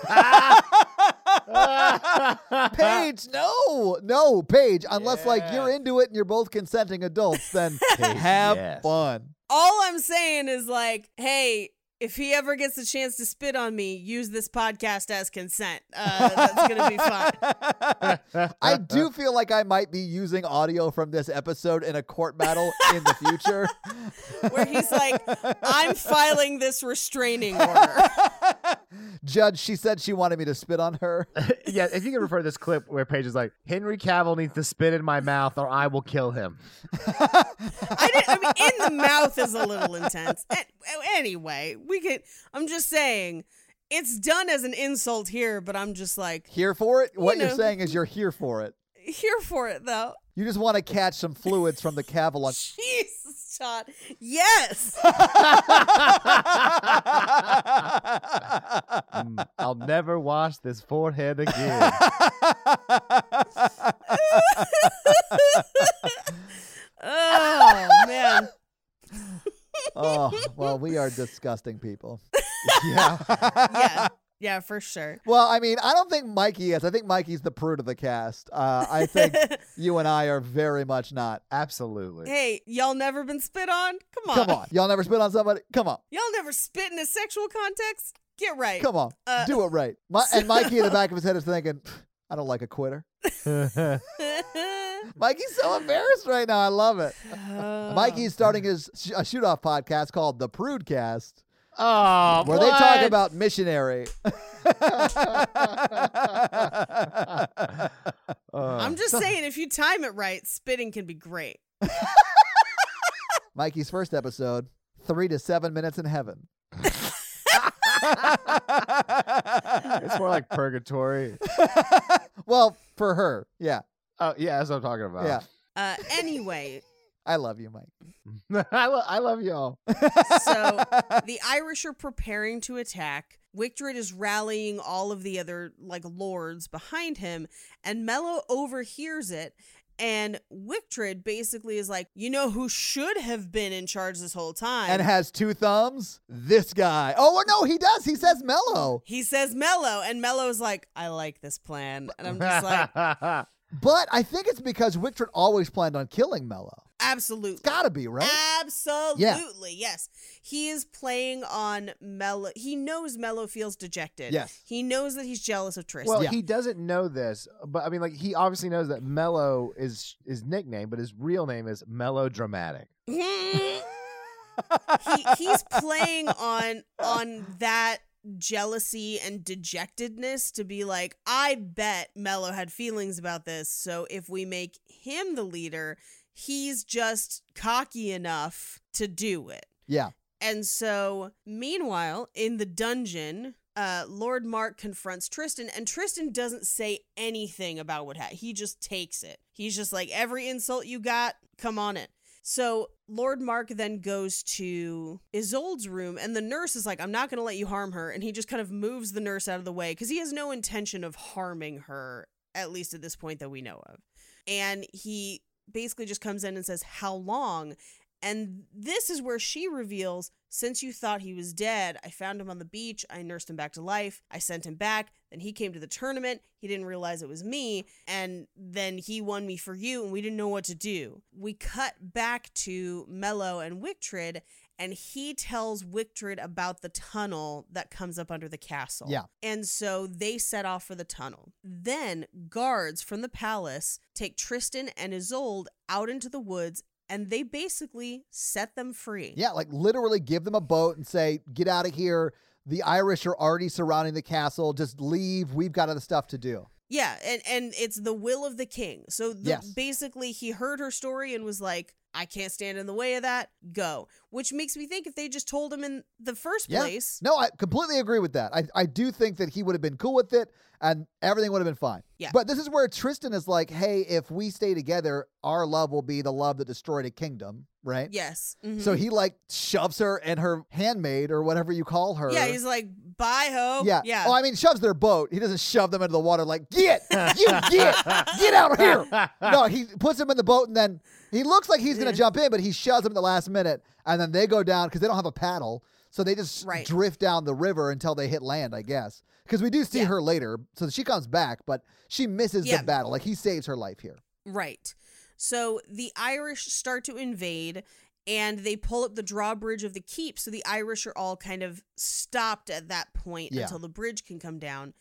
Paige, no, no, Paige. Unless like you're into it and you're both consenting adults, then have yes. fun. All I'm saying is like, hey. If he ever gets a chance to spit on me, use this podcast as consent. Uh, that's gonna be fine. [LAUGHS] I do feel like I might be using audio from this episode in a court battle in the future. [LAUGHS] Where he's like, "I'm filing this restraining order." [LAUGHS] Judge, she said she wanted me to spit on her. [LAUGHS] yeah, if you can refer to this clip where Paige is like, Henry Cavill needs to spit in my mouth or I will kill him. I didn't. I mean, in the mouth is a little intense. Anyway, we could. I'm just saying, it's done as an insult here, but I'm just like Here for it? What You you're know. saying is you're here for it. here for it though. You just want to catch some fluids from the Cavalon. [LAUGHS] Jesus, Todd. Yes. [LAUGHS] Mm, I'll never wash this forehead again. oh man. oh, well, we are disgusting people. [LAUGHS] yeah. Yeah. Yeah, for sure. Well, I mean, I don't think Mikey is. I think Mikey's the prude of the cast. Uh, I think [LAUGHS] you and I are very much not. Absolutely. Hey, y'all never been spit on? Come on. Come on. Y'all never spit on somebody? Come on. Y'all never spit in a sexual context? Get right. Come on. Uh, Do it right. My, [LAUGHS] and Mikey in the back of his head is thinking, I don't like a quitter. [LAUGHS] Mikey's so embarrassed right now. I love it. [SIGHS] Uh, Mikey's starting his sh- a shoot off podcast called The Prude Cast. Oh, where they talk about missionary. [LAUGHS] I'm just [LAUGHS] saying, if you time it right, spitting can be great. [LAUGHS] Mikey's first episode, three to seven minutes in heaven. It's more like purgatory. well, for her, yeah, Oh yeah, that's what I'm talking about. yeah. Uh, anyway, I love you, Mike. [LAUGHS] I, lo- I love y'all. [LAUGHS] so the [LAUGHS] Irish are preparing to attack. Wictred is rallying all of the other like lords behind him, and Melot overhears it. And Wictred basically is like, you know who should have been in charge this whole time? and has two thumbs. This guy. Oh no, he does. He says Melot. he says Melot, and Melot's like, I like this plan. And I'm just like, But I think it's because Wictred always planned on killing Melot. absolutely. It's gotta be, right? Absolutely, yes. He is playing on Melot. He knows Melot feels dejected. Yes. He knows that he's jealous of Tristan. well, Yeah. he doesn't know this, but I mean, like he obviously knows that Melot is his nickname, but his real name is Melodramatic. Hmm. [LAUGHS] he he's playing on on that jealousy and dejectedness to be like, I bet Melot had feelings about this. So if we make him the leader, he's just cocky enough to do it. Yeah. And so, meanwhile, in the dungeon, uh, Lord Mark confronts Tristan, and Tristan doesn't say anything about what happened. He just takes it. He's just like, every insult you got, come on in. So Lord Mark then goes to Isolde's room, and the nurse is like, I'm not going to let you harm her. And he just kind of moves the nurse out of the way because he has no intention of harming her, at least at this point that we know of. And he basically just comes in and says, How long? And this is where she reveals since you thought he was dead, I found him on the beach. I nursed him back to life. I sent him back. Then he came to the tournament. He didn't realize it was me. And then he won me for you, and we didn't know what to do. We cut back to Melot and Wictred, and he tells Wictred about the tunnel that comes up under the castle. Yeah. And so they set off for the tunnel. Then guards from the palace take Tristan and Isolde out into the woods and they basically set them free. Yeah, like literally give them a boat and say, get out of here. The Irish are already surrounding the castle. Just leave. We've got other stuff to do. Yeah, and and it's the will of the king. So the, Yes. basically he heard her story and was like, I can't stand in the way of that. Go. Which makes me think if they just told him in the first Yeah. place. No, I completely agree with that. I, I do think that he would have been cool with it and everything would have been fine. Yeah. But this is where Tristan is like, hey, if we stay together, our love will be the love that destroyed a kingdom, right? Yes. mhm. So he like shoves her and her handmaid or whatever you call her. Yeah, he's like, bye ho. yeah. Yeah. Oh, I mean, shoves their boat. He doesn't shove them into the water like, get, you get, get out of here. [LAUGHS] No, he puts them in the boat and then he looks like he's going to jump in, but he shoves him at the last minute. And then they go down because they don't have a paddle. So they just Right. drift down the river until they hit land, I guess. Because we do see Yeah. her later. So she comes back, but she misses Yeah. the battle. Like he saves her life here. Right. So the Irish start to invade and they pull up the drawbridge of the keep. So the Irish are all kind of stopped at that point Yeah. until the bridge can come down.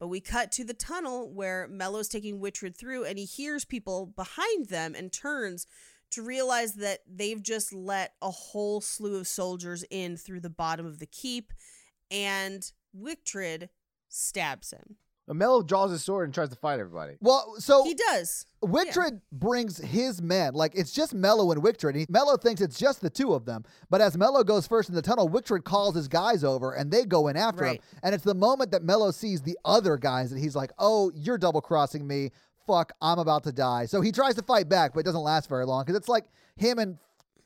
But we cut to the tunnel where Melot's taking Wictred through and he hears people behind them and turns to realize that they've just let a whole slew of soldiers in through the bottom of the keep and Wictred stabs him. Melot draws his sword and tries to fight everybody. Well, so He does. Wictred brings his men. Like it's just Melot and Wictred. He, Melot thinks it's just the two of them. But as Melot goes first in the tunnel, Wictred calls his guys over and they go in after him. And it's the moment that Melot sees the other guys that he's like, "Oh, you're double crossing me. Fuck, I'm about to die." So he tries to fight back, but it doesn't last very long because it's like him and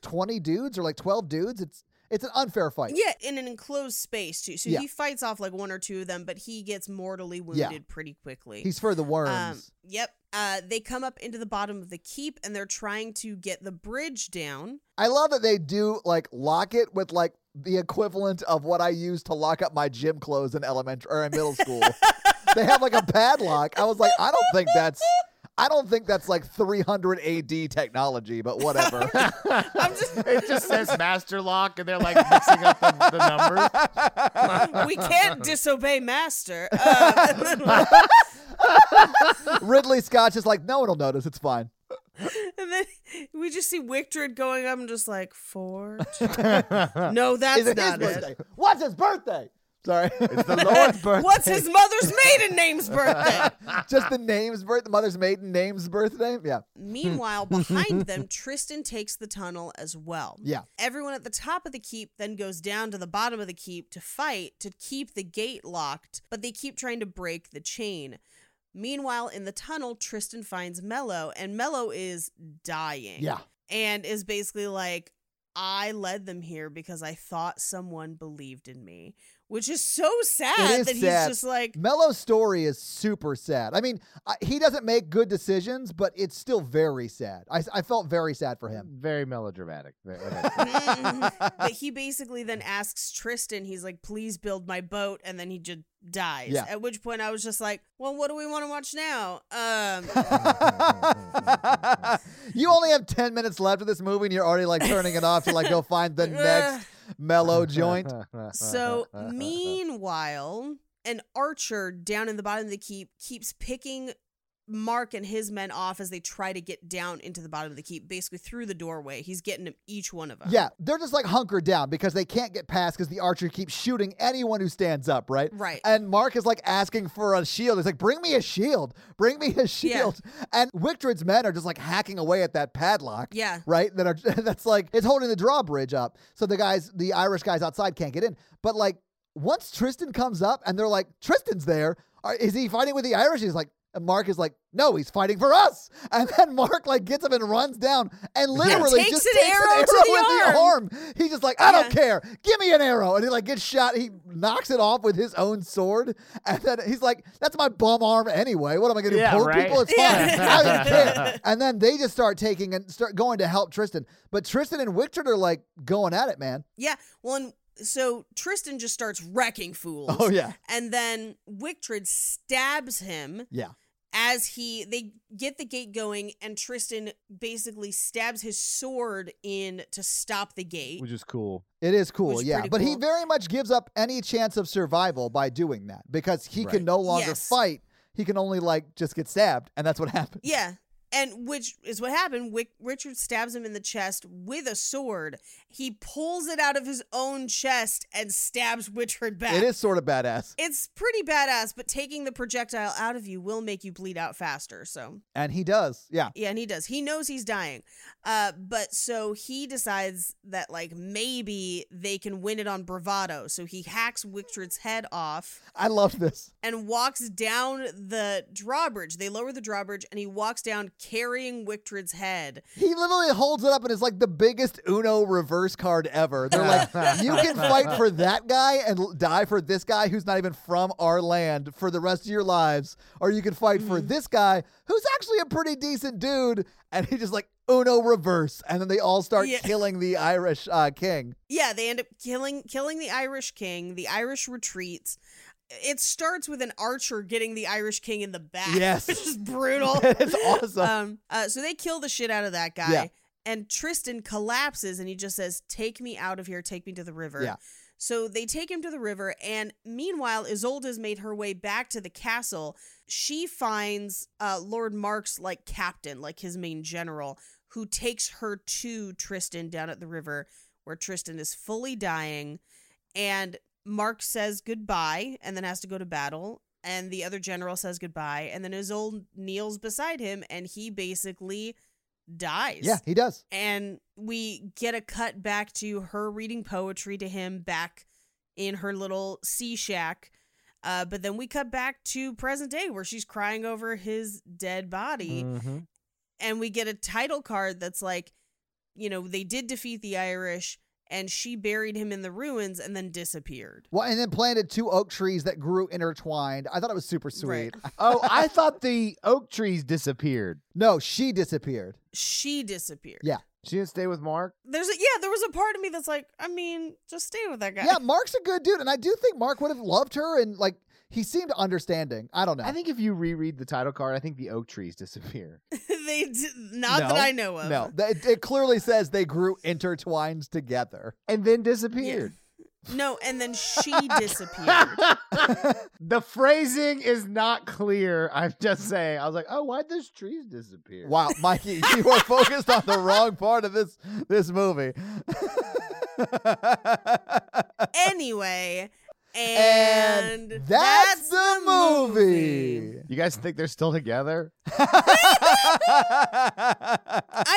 20 dudes or like 12 dudes. It's it's an unfair fight. Yeah, in an enclosed space too. So Yeah. he fights off like one or two of them, but he gets mortally Yeah. wounded pretty quickly. He's for the worms. um, yep. Uh, they come up into the bottom of the keep and they're trying to get the bridge down. I love that they do like lock it with like the equivalent of what I used to lock up my gym clothes in elementary or in middle school. [LAUGHS] they have like a padlock. I was like, I don't think that's I don't think that's like 300 AD technology, but whatever. [LAUGHS] I'm just [LAUGHS] It just says Master Lock, and they're like mixing up the, the numbers. [LAUGHS] we can't disobey master. Uh, Ridley Scott's is like, no one will notice. It's fine. and then we just see Wictred going up and just like four. two- no, that's Is it his not it. birthday? What's his birthday? Sorry. It's the Lord's [LAUGHS] birthday. What's his mother's maiden name's birthday? [LAUGHS] Just the name's birth, the mother's maiden name's birthday. Yeah. Meanwhile, hmm. behind [LAUGHS] them, Tristan takes the tunnel as well. Yeah. Everyone at the top of the keep then goes down to the bottom of the keep to fight to keep the gate locked, but they keep trying to break the chain. Meanwhile, in the tunnel, Tristan finds Melot, and Melot is dying. Yeah. And is basically like, I led them here because I thought someone believed in me, which is so sad It is that sad. he's just like, Melot's story is super sad. I mean, I, he doesn't make good decisions, but it's still very sad. I, I felt very sad for him. Very melodramatic. Very- okay. Mm. but [LAUGHS] he basically then asks Tristan, he's like, please build my boat. And then he just dies. Yeah. At which point I was just like, well, what do we want to watch now? Um, [LAUGHS] you only have 10 minutes left of this movie and you're already like turning it off to like go find the [LAUGHS] next mellow [LAUGHS] joint. so [LAUGHS] meanwhile, an archer down in the bottom of the keep keeps picking Mark and his men off as they try to get down into the bottom of the keep, basically through the doorway. He's getting them, each one of them. Yeah, they're just like hunkered down because they can't get past because the archer keeps shooting anyone who stands up, right? Right. And Mark is like asking for a shield. He's like, bring me a shield. Bring me a shield. And Wictred's men are just like hacking away at that padlock. Yeah. Right? That are [LAUGHS] that's like it's holding the drawbridge up. So the guys, the Irish guys outside can't get in. But like once Tristan comes up and they're like, Tristan's there. Is he fighting with the Irish? He's like, and Mark is like, no, he's fighting for us. And then Mark like gets up and runs down and literally Takes just an takes arrow an arrow the with the arm. arm. He's just like, I don't care. Give me an arrow. And he like gets shot. He knocks it off with his own sword. And then he's like, that's my bum arm anyway. What am I going to Yeah, do? Poke right? people? It's fine. Yeah. I don't [LAUGHS] care. And then they just start taking and start going to help Tristan. But Tristan and Wictred are like going at it, man. Yeah. Well, and so Tristan just starts wrecking fools. Oh, yeah. And then Wictred stabs him Yeah. As he they get the gate going and Tristan basically stabs his sword in to stop the gate. Which is cool. It is cool, Which yeah. pretty But he very much gives up any chance of survival by doing that because he Right. can no longer Yes. fight. He can only like just get stabbed, and that's what [LAUGHS] happens. Yeah. And which is what happened. Wick, Richard stabs him in the chest with a sword. He pulls it out of his own chest and stabs Richard back. It is sort of badass. It's pretty badass, but taking the projectile out of you will make you bleed out faster. So And he does. Yeah. Yeah, and he does. He knows he's dying. Uh, but so he decides that like maybe they can win it on bravado. So he hacks Richard's head off I love this. and walks down the drawbridge. They lower the drawbridge and he walks down carrying Wictred's head. He literally holds it up and it's like the biggest Uno reverse card ever. They're like, you can fight for that guy and die for this guy who's not even from our land for the rest of your lives, or you can fight for Mm-hmm. this guy who's actually a pretty decent dude. And he just like Uno reverse, and then they all start Yeah. killing the Irish uh, king. Yeah, they end up killing killing the Irish king. The Irish retreats. It starts with an archer getting the Irish king in the back. [LAUGHS] Yes. which is brutal. [LAUGHS] it's awesome. Um, uh, so they kill the shit out of that guy. Yeah. And Tristan collapses and he just says, Take me out of here, take me to the river. Yeah. So they take him to the river, and meanwhile, Isolde's made her way back to the castle. She finds uh, Lord Mark's like captain, like his main general, who takes her to Tristan down at the river, where Tristan is fully dying, and Mark says goodbye and then has to go to battle. And the other general says goodbye, and then Isolde kneels beside him, and he basically dies. yeah, he does. And we get a cut back to her reading poetry to him back in her little sea shack. Uh, but then we cut back to present day where she's crying over his dead body. Mhm. And we get a title card that's like, you know, they did defeat the Irish and she buried him in the ruins and then disappeared. Well, and then planted two oak trees that grew intertwined. I thought it was super sweet. Right. [LAUGHS] Oh, I thought the oak trees disappeared. No, she disappeared. She disappeared. Yeah. She didn't stay with Mark. There's a yeah, there was a part of me that's like, I mean, just stay with that guy. Yeah, Mark's a good dude, and I do think Mark would have loved her, and like he seemed understanding. I don't know. I think if you reread the title card, I think the oak trees disappear. [LAUGHS] they d- not No, that I know of. no, it, it clearly says they grew intertwined together. and then disappeared. No, and then she [LAUGHS] disappeared. [LAUGHS] the phrasing is not clear. I'm just saying. I was like, oh, why'd those trees disappear? Wow, Mikey, you are focused on the wrong part of this this movie. anyway, and, And that's the movie. You guys think they're still together? I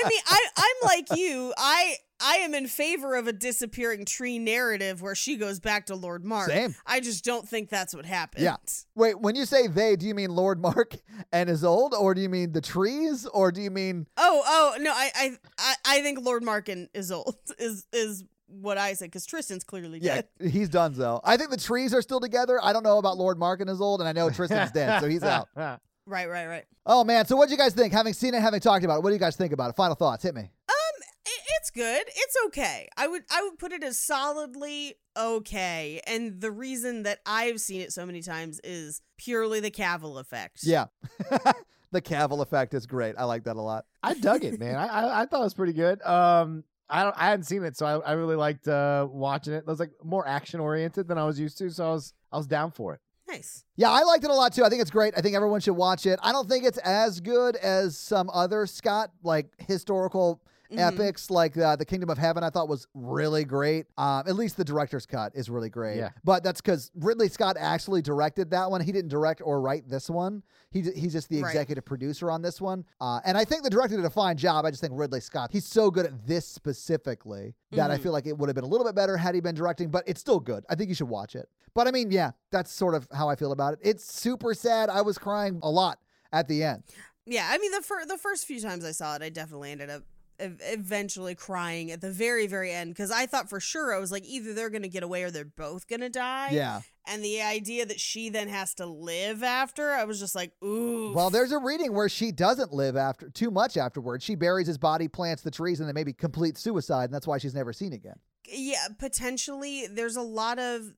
mean, I I'm like you. I I am in favor of a disappearing tree narrative where she goes back to Lord Mark. Same. I just don't think that's what happened. Yeah. Wait, when you say they, do you mean Lord Mark and Isolde, or do you mean the trees, or do you mean Oh, oh no, I I I, I think Lord Mark and Isolde [LAUGHS] is is what I said because Tristan's clearly yeah, dead. he's done though. I think the trees are still together. I don't know about Lord Mark and Isolde, and I know Tristan's dead, so he's out. [LAUGHS] Right, right, right. Oh man, so what do you guys think? Having seen it, having talked about it, what do you guys think about it? Final thoughts, hit me. Um, i- it's good. It's okay. I would I would put it as solidly okay. And the reason that I've seen it so many times is purely the Cavill effect. Yeah, [LAUGHS] the Cavill effect is great. I like that a lot. I dug it, man. I, I I thought it was pretty good. Um, I don't I hadn't seen it, so I, I really liked uh watching it. It was like more action oriented than I was used to, so I was I was down for it. Nice. Yeah, I liked it a lot too. I think it's great. I think everyone should watch it. I don't think it's as good as some other Scott like historical Mhm. epics like uh, the Kingdom of Heaven. I thought was really great. Um, at least the director's cut is really great. Yeah. but that's because Ridley Scott actually directed that one. He didn't direct or write this one. He he's just the Right. executive producer on this one. Uh, and I think the director did a fine job. I just think Ridley Scott he's so good at this specifically that I Mhm. feel like it would have been a little bit better had he been directing. But it's still good. I think you should watch it. But I mean, yeah, that's sort of how I feel about it. It's super sad. I was crying a lot at the end. Yeah, I mean the fir- the first few times I saw it, I definitely ended up eventually crying at the very very end because I thought for sure I was like either they're gonna get away or they're both gonna die. Yeah. And the idea that she then has to live after, I was just like, ooh. Well, there's a reading where she doesn't live after too much afterwards. She buries his body, plants the trees, and then maybe complete suicide, and that's why she's never seen again. Yeah potentially there's a lot of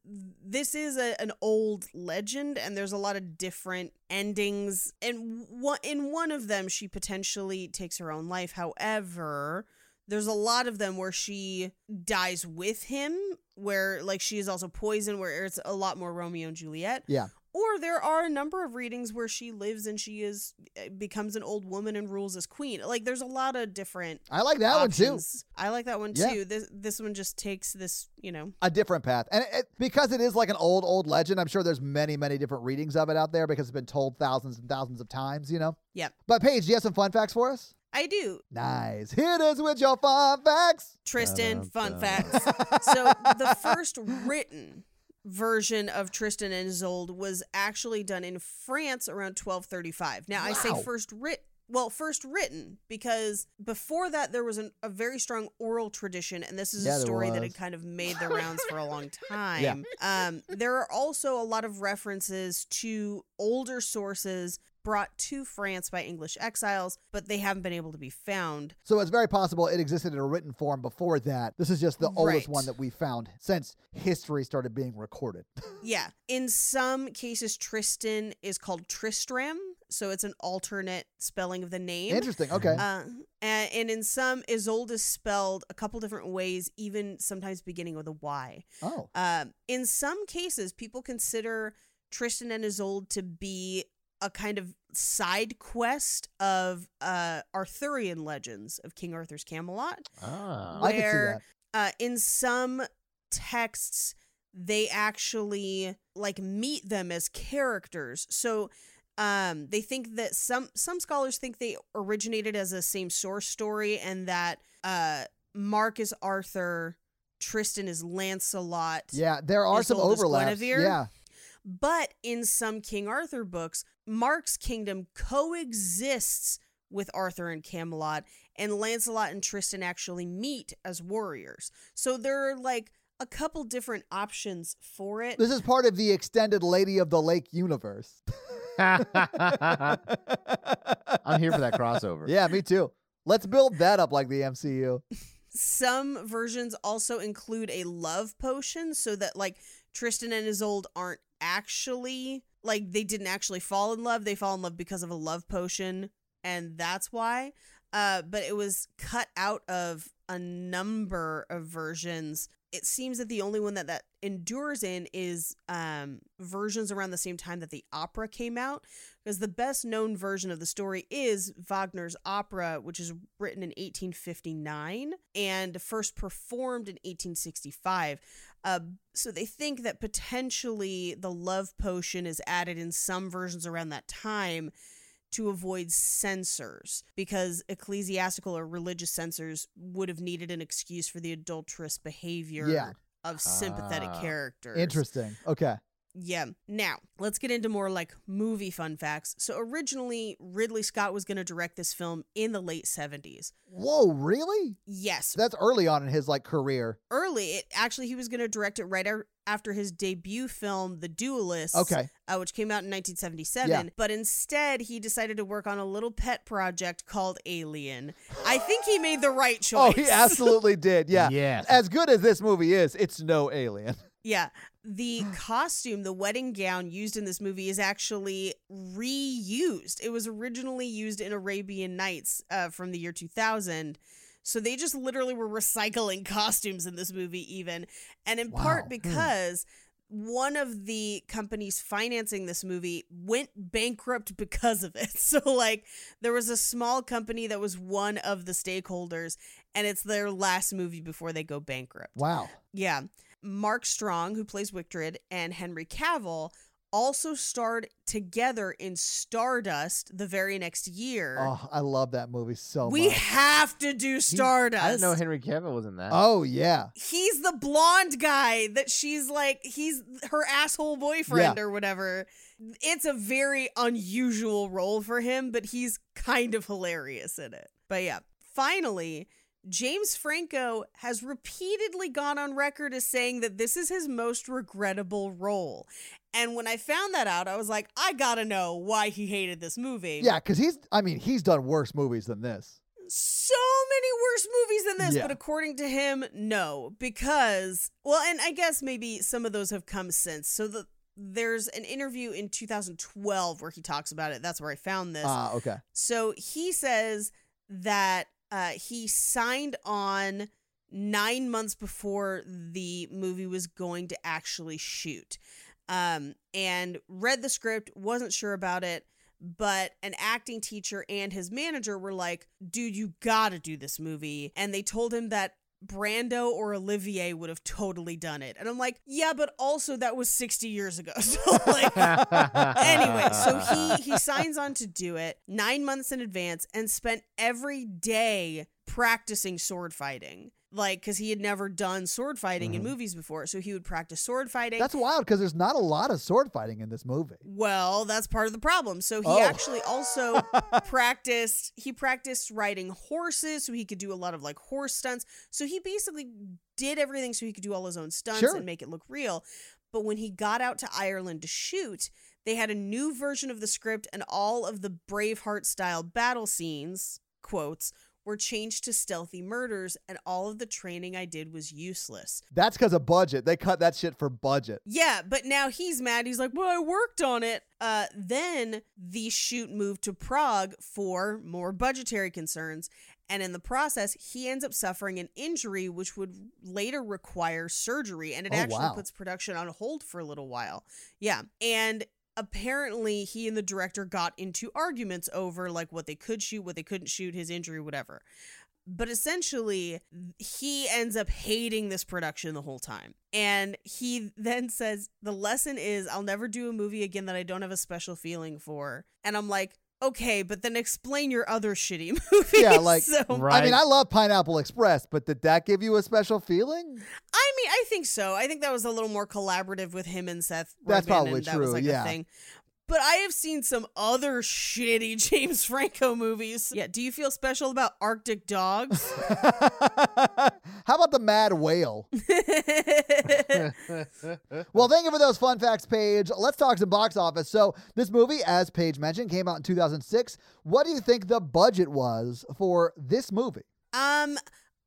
this is a, an old legend and there's a lot of different endings and one in one of them she potentially takes her own life however there's a lot of them where she dies with him where like she is also poisoned where it's a lot more romeo and juliet Yeah. Or there are a number of readings where she lives and she is eh, becomes an old woman and rules as queen like there's a lot of different I like that one too. I like that one Yeah. too. This this one just takes this, you know. A different path. And it, because it is like an old, old legend, I'm sure there's many, many different readings of it out there because it's been told thousands and thousands of times, you know? Yep. But Paige, do you have some fun facts for us? I do. Nice. Hit us with your fun facts. Tristan, fun facts. so the first written version of Tristan and Isolde was actually done in France around 1235. Now I say first writ well, first written because before that there was an, a very strong oral tradition, and this is Yeah, a story that had kind of made the rounds for a long [LAUGHS] time. Um, there are also a lot of references to older sources brought to France by English exiles, but they haven't been able to be found. So it's very possible it existed in a written form before that. This is just the oldest one that we found since history started being recorded. [LAUGHS] Yeah. In some cases, Tristan is called Tristram, so it's an alternate spelling of the name. Interesting. Okay. Uh, and, and in some, Isolde is spelled a couple different ways, even sometimes beginning with a Y. oh. Um, in some cases, people consider Tristan and Isolde to be a kind of side quest of uh, Arthurian legends of King Arthur's Camelot. Ah. I see where, that. Uh, in some texts, they actually like meet them as characters. So um, they think that some some scholars think they originated as a same source story, and that uh, Mark is Arthur, Tristan is Lancelot. Yeah, there are some Isolde overlaps. Guinevere. Yeah. But in some King Arthur books, Mark's kingdom coexists with Arthur and Camelot, and Lancelot and Tristan actually meet as warriors. So there are like a couple different options for it. This is part of the extended Lady of the Lake universe. [LAUGHS] I'm here for that crossover. yeah, me too. Let's build that up like the MCU. Some versions also include a love potion so that like Tristan and Isolde aren't actually like they didn't actually fall in love. They fall in love because of a love potion and that's why. Uh but it was cut out of a number of versions it seems that the only one that that endures in is um versions around the same time that the opera came out because the best known version of the story is Wagner's opera which is written in 1859 and first performed in 1865 uh, so they think that potentially the love potion is added in some versions around that time to avoid censors because ecclesiastical or religious censors would have needed an excuse for the adulterous behavior Yeah. of sympathetic Ah. characters. Interesting. Okay. Yeah. Now, let's get into more like movie fun facts. So, originally, Ridley Scott was going to direct this film in the late 70s. Whoa, really? Yes. That's early on in his like career. Early, it, actually, he was going to direct it right ar- after his debut film, The Duelist. Okay. uh, which came out in 1977. Yeah. But instead, he decided to work on a little pet project called Alien. I think he made the right choice. Oh, he [LAUGHS] absolutely did. Yeah. Yes. As good as this movie is, it's no alien. [LAUGHS] yeah. The costume, the wedding gown used in this movie is actually reused. It was originally used in Arabian Nights uh, from the year 2000. So they just literally were recycling [LAUGHS] costumes in this movie, even. And in Wow. part Hmm. because one of the companies financing this movie went bankrupt because of it. [LAUGHS] So, like, there was a small company that was one of the stakeholders, and it's their last movie before they go bankrupt. Wow. Yeah. Mark Strong, who plays Wictred, and Henry Cavill also starred together in Stardust the very next year. Oh, I love that movie so we much. We have to do Stardust. I didn't know Henry Cavill was in that. Oh yeah. he's the blonde guy that she's like he's her asshole boyfriend Yeah. or whatever it's a very unusual role for him but he's kind of hilarious in it but yeah finally James Franco has repeatedly gone on record as saying that this is his most regrettable role. And when I found that out, I was like, I gotta know why he hated this movie. Yeah, because he's. I mean, he's done worse movies than this. so many worse movies than this, Yeah. but according to him, no. Because, well, and I guess maybe some of those have come since. So the there's an interview in 2012 where he talks about it. That's where I found this. Ah, okay. So he says that uh, he signed on nine months before the movie was going to actually shoot um, and read the script, wasn't sure about it. But an acting teacher and his manager were like, dude, you gotta do this movie. And they told him that Brando or Olivier would have totally done it. And I'm like, yeah, but also that was 60 years ago. [LAUGHS] So, like, anyway, so he he signs on to do it nine months in advance and spent every day practicing sword fighting. Like, because he had never done sword fighting in mm-hmm. movies before, so he would practice sword fighting. That's wild because there's not a lot of sword fighting in this movie. Well, that's part of the problem. So he Oh. actually also [LAUGHS] practiced he practiced riding horses so he could do a lot of like horse stunts. So he basically did everything so he could do all his own stunts Sure. and make it look real. But when he got out to Ireland to shoot, they had a new version of the script and all of the Braveheart style battle scenes, quotes, were changed to stealthy murders and all of the training I did was useless. That's because of budget. They cut that shit for budget. Yeah, but now he's mad. He's like, "Well, I worked on it." Uh, then the shoot moved to Prague for more budgetary concerns, and in the process, he ends up suffering an injury which would later require surgery, and it Oh, actually wow. puts production on hold for a little while. Yeah, and apparently he and the director got into arguments over like what they could shoot, what they couldn't shoot, his injury, whatever. But essentially, he ends up hating this production the whole time. And he [LAUGHS] then says, The lesson is I'll never do a movie again that I don't have a special feeling for. And I'm like, Okay, but then explain your other shitty [LAUGHS] movies. Yeah, like- so, I mean, I love Pineapple Express, but did that give you a special feeling? I mean, I think so. I think that was a little more collaborative with him and Seth. That's Rogen, probably and that was like yeah. a thing. But I have seen some other shitty [LAUGHS] James Franco movies. Yeah, do you feel special about Arctic Dogs? [LAUGHS] How about the Mad Whale? [LAUGHS] Well, thank you for those fun facts, Paige. Let's talk some box office. So, this movie, as Paige mentioned, came out in 2006. What do you think the budget was for this movie? um,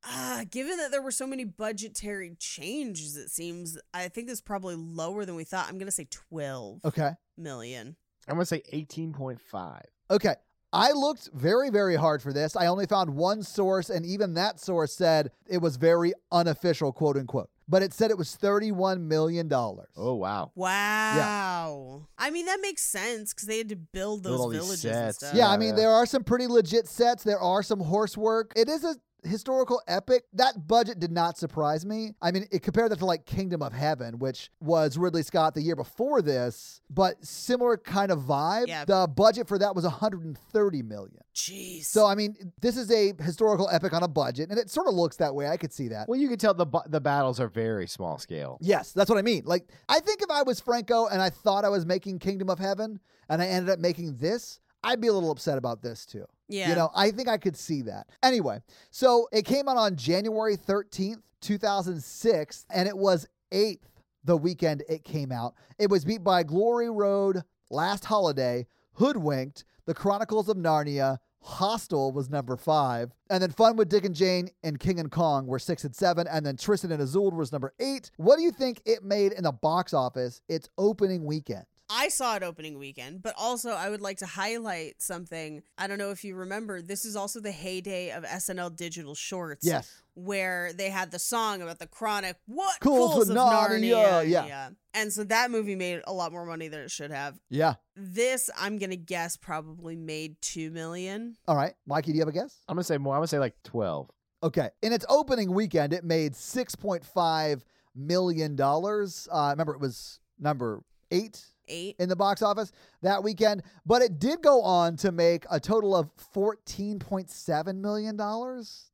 uh, given that there were so many budgetary changes, it seems I think this is probably lower than we thought. I'm gonna say twelve Okay. million. I'm gonna say 18.5. Okay. I looked very, very hard for this. I only found one source, and even that source said it was very unofficial, quote unquote. but it said it was $31 million. Oh wow. Wow. Yeah. I mean, that makes sense because they had to build Build those all villages and sets. stuff. Yeah, I mean, yeah. there are some pretty legit sets. There are some horse work. It is a historical epic. That budget did not surprise me. I mean, it compared that to like Kingdom of Heaven, which was Ridley Scott the year before this, but similar kind of vibe. Yeah. The budget for that was 130 million. Jeez. So I mean, this is a historical epic on a budget, and it sort of looks that way. I could see that. Well, you can tell the bu- the battles are very small scale. Yes, that's what I mean. Like, I think if I was Franco and I thought I was making Kingdom of Heaven and I ended up making this, I'd be a little upset about this too. Yeah. You know, I think I could see that. Anyway, so it came out on January 13th, 2006, and it was eighth the weekend it came out. It was beat by Glory Road, Last Holiday, Hoodwinked, The Chronicles of Narnia, Hostel was number five, and then Fun with Dick and Jane and King and Kong were six and seven, and then Tristan and Isolde was number eight. What do you think it made in the box office its opening weekend? I saw it opening weekend, but also I would like to highlight something. I don't know if you remember, this is also the heyday of SNL digital shorts. Yes. Where they had the song about the chronic what Cools fools of Narnia, Narnia. yeah. And so that movie made a lot more money than it should have. Yeah. This, I'm gonna guess, probably made two million. All right. Mikey, do you have a guess? I'm gonna say more. I'm gonna say like twelve. Okay. In its opening weekend, it made $6.5 million. Uh, remember, it was number eight Eight. in the box office that weekend, but it did go on to make a total of $14.7 million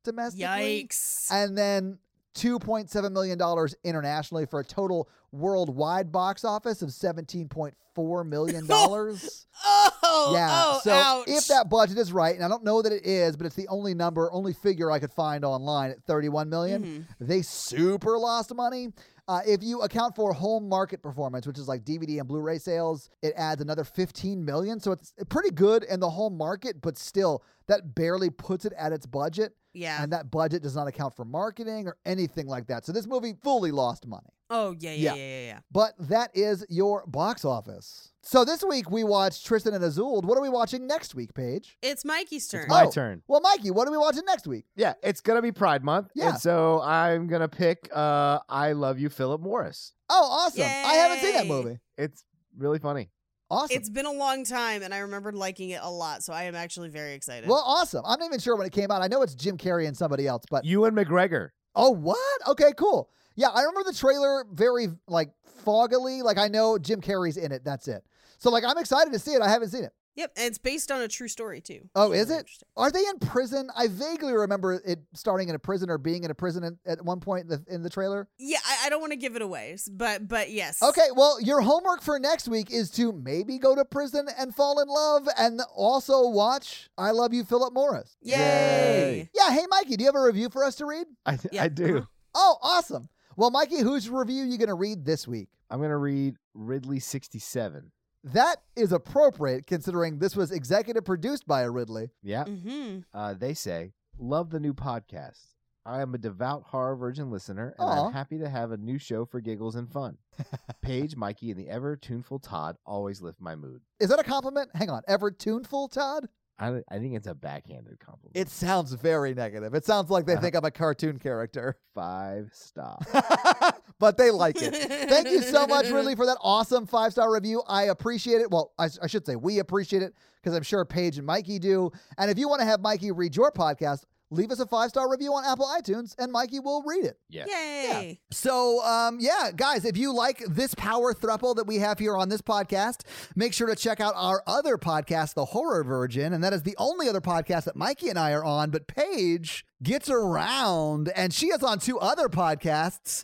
domestically. Yikes. And then $2.7 million internationally for a total worldwide box office of $17.4 million. [LAUGHS] oh, Yeah. oh, so ouch. if that budget is right, and I don't know that it is, but it's the only number, only figure I could find online at 31 million, Mm-hmm. they super lost money. Uh, if you account for home market performance, which is like DVD and Blu-ray sales, it adds another 15 million. So it's pretty good in the home market, but still, that barely puts it at its budget. Yeah. And that budget does not account for marketing or anything like that. So this movie fully lost money. oh yeah, Yeah. yeah, yeah, yeah, yeah. But that is your box office. So this week we watched Tristan and Isolde. What are we watching next week, Paige? It's Mikey's turn. my Oh, turn. Well, Mikey, what are we watching next week? Yeah, it's gonna be Pride Month. Yeah. And so I'm gonna pick uh I Love You, Phillip Morris. Oh, awesome. I haven't seen that movie. It's really funny. Awesome. It's been a long time, and I remembered liking it a lot, so I am actually very excited. well, awesome. I'm not even sure when it came out. I know it's Jim Carrey and somebody else, but Ewan McGregor. oh, what? Okay, cool. Yeah, I remember the trailer very like foggily. Like I know Jim Carrey's in it. That's it. So like I'm excited to see it. I haven't seen it. Yep, and it's based on a true story too. Oh, is really it? Are they in prison? I vaguely remember it starting in a prison or being in a prison in, at one point in the, in the trailer. Yeah, I, I don't want to give it away, but but yes. Okay, well, your homework for next week is to maybe go to prison and fall in love and also watch I Love You, Phillip Morris. Yay! Yay. Yeah, hey, Mikey, do you have a review for us to read? I Yeah, I do. uh-huh. Oh, awesome. Well, Mikey, whose review are you going to read this week? I'm gonna read Ridley 67. That is appropriate considering this was executive produced by a Ridley. Yeah. Mm-hmm. Uh, they say, love the new podcast. I am a devout horror virgin listener, and Aw. I'm happy to have a new show for giggles and fun. [LAUGHS] Paige, Mikey, and the ever tuneful Todd always lift my mood. Is that a compliment? Hang on. Ever tuneful, Todd? I, I think it's a backhanded compliment. It sounds very negative. It sounds like they think I'm a cartoon character. five star. [LAUGHS] but they like it. Thank you so much, [LAUGHS] Ridley, for that awesome five star review. I appreciate it. Well, I, I should say we appreciate it because I'm sure Paige and Mikey do. And if you want to have Mikey read your podcast, leave us a five star review on Apple iTunes, and Mikey will read it. Yeah. Yay! So, um, yeah, guys, if you like this power thruple that we have here on this podcast, make sure to check out our other podcast, The Horror Virgin. And that is the only other podcast that Mikey and I are on. But Paige gets around, and she is on two other podcasts.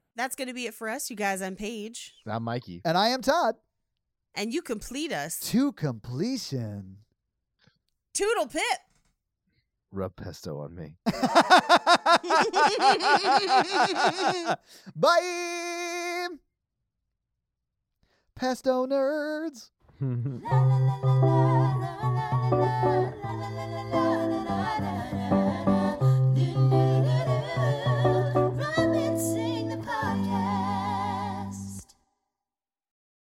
That's going to be it for us, you guys. I'm Paige. I'm Mikey. And I am Todd. And you complete us to completion. Toodle pip. Rub pesto on me. Bye. Pesto nerds. la, la, la,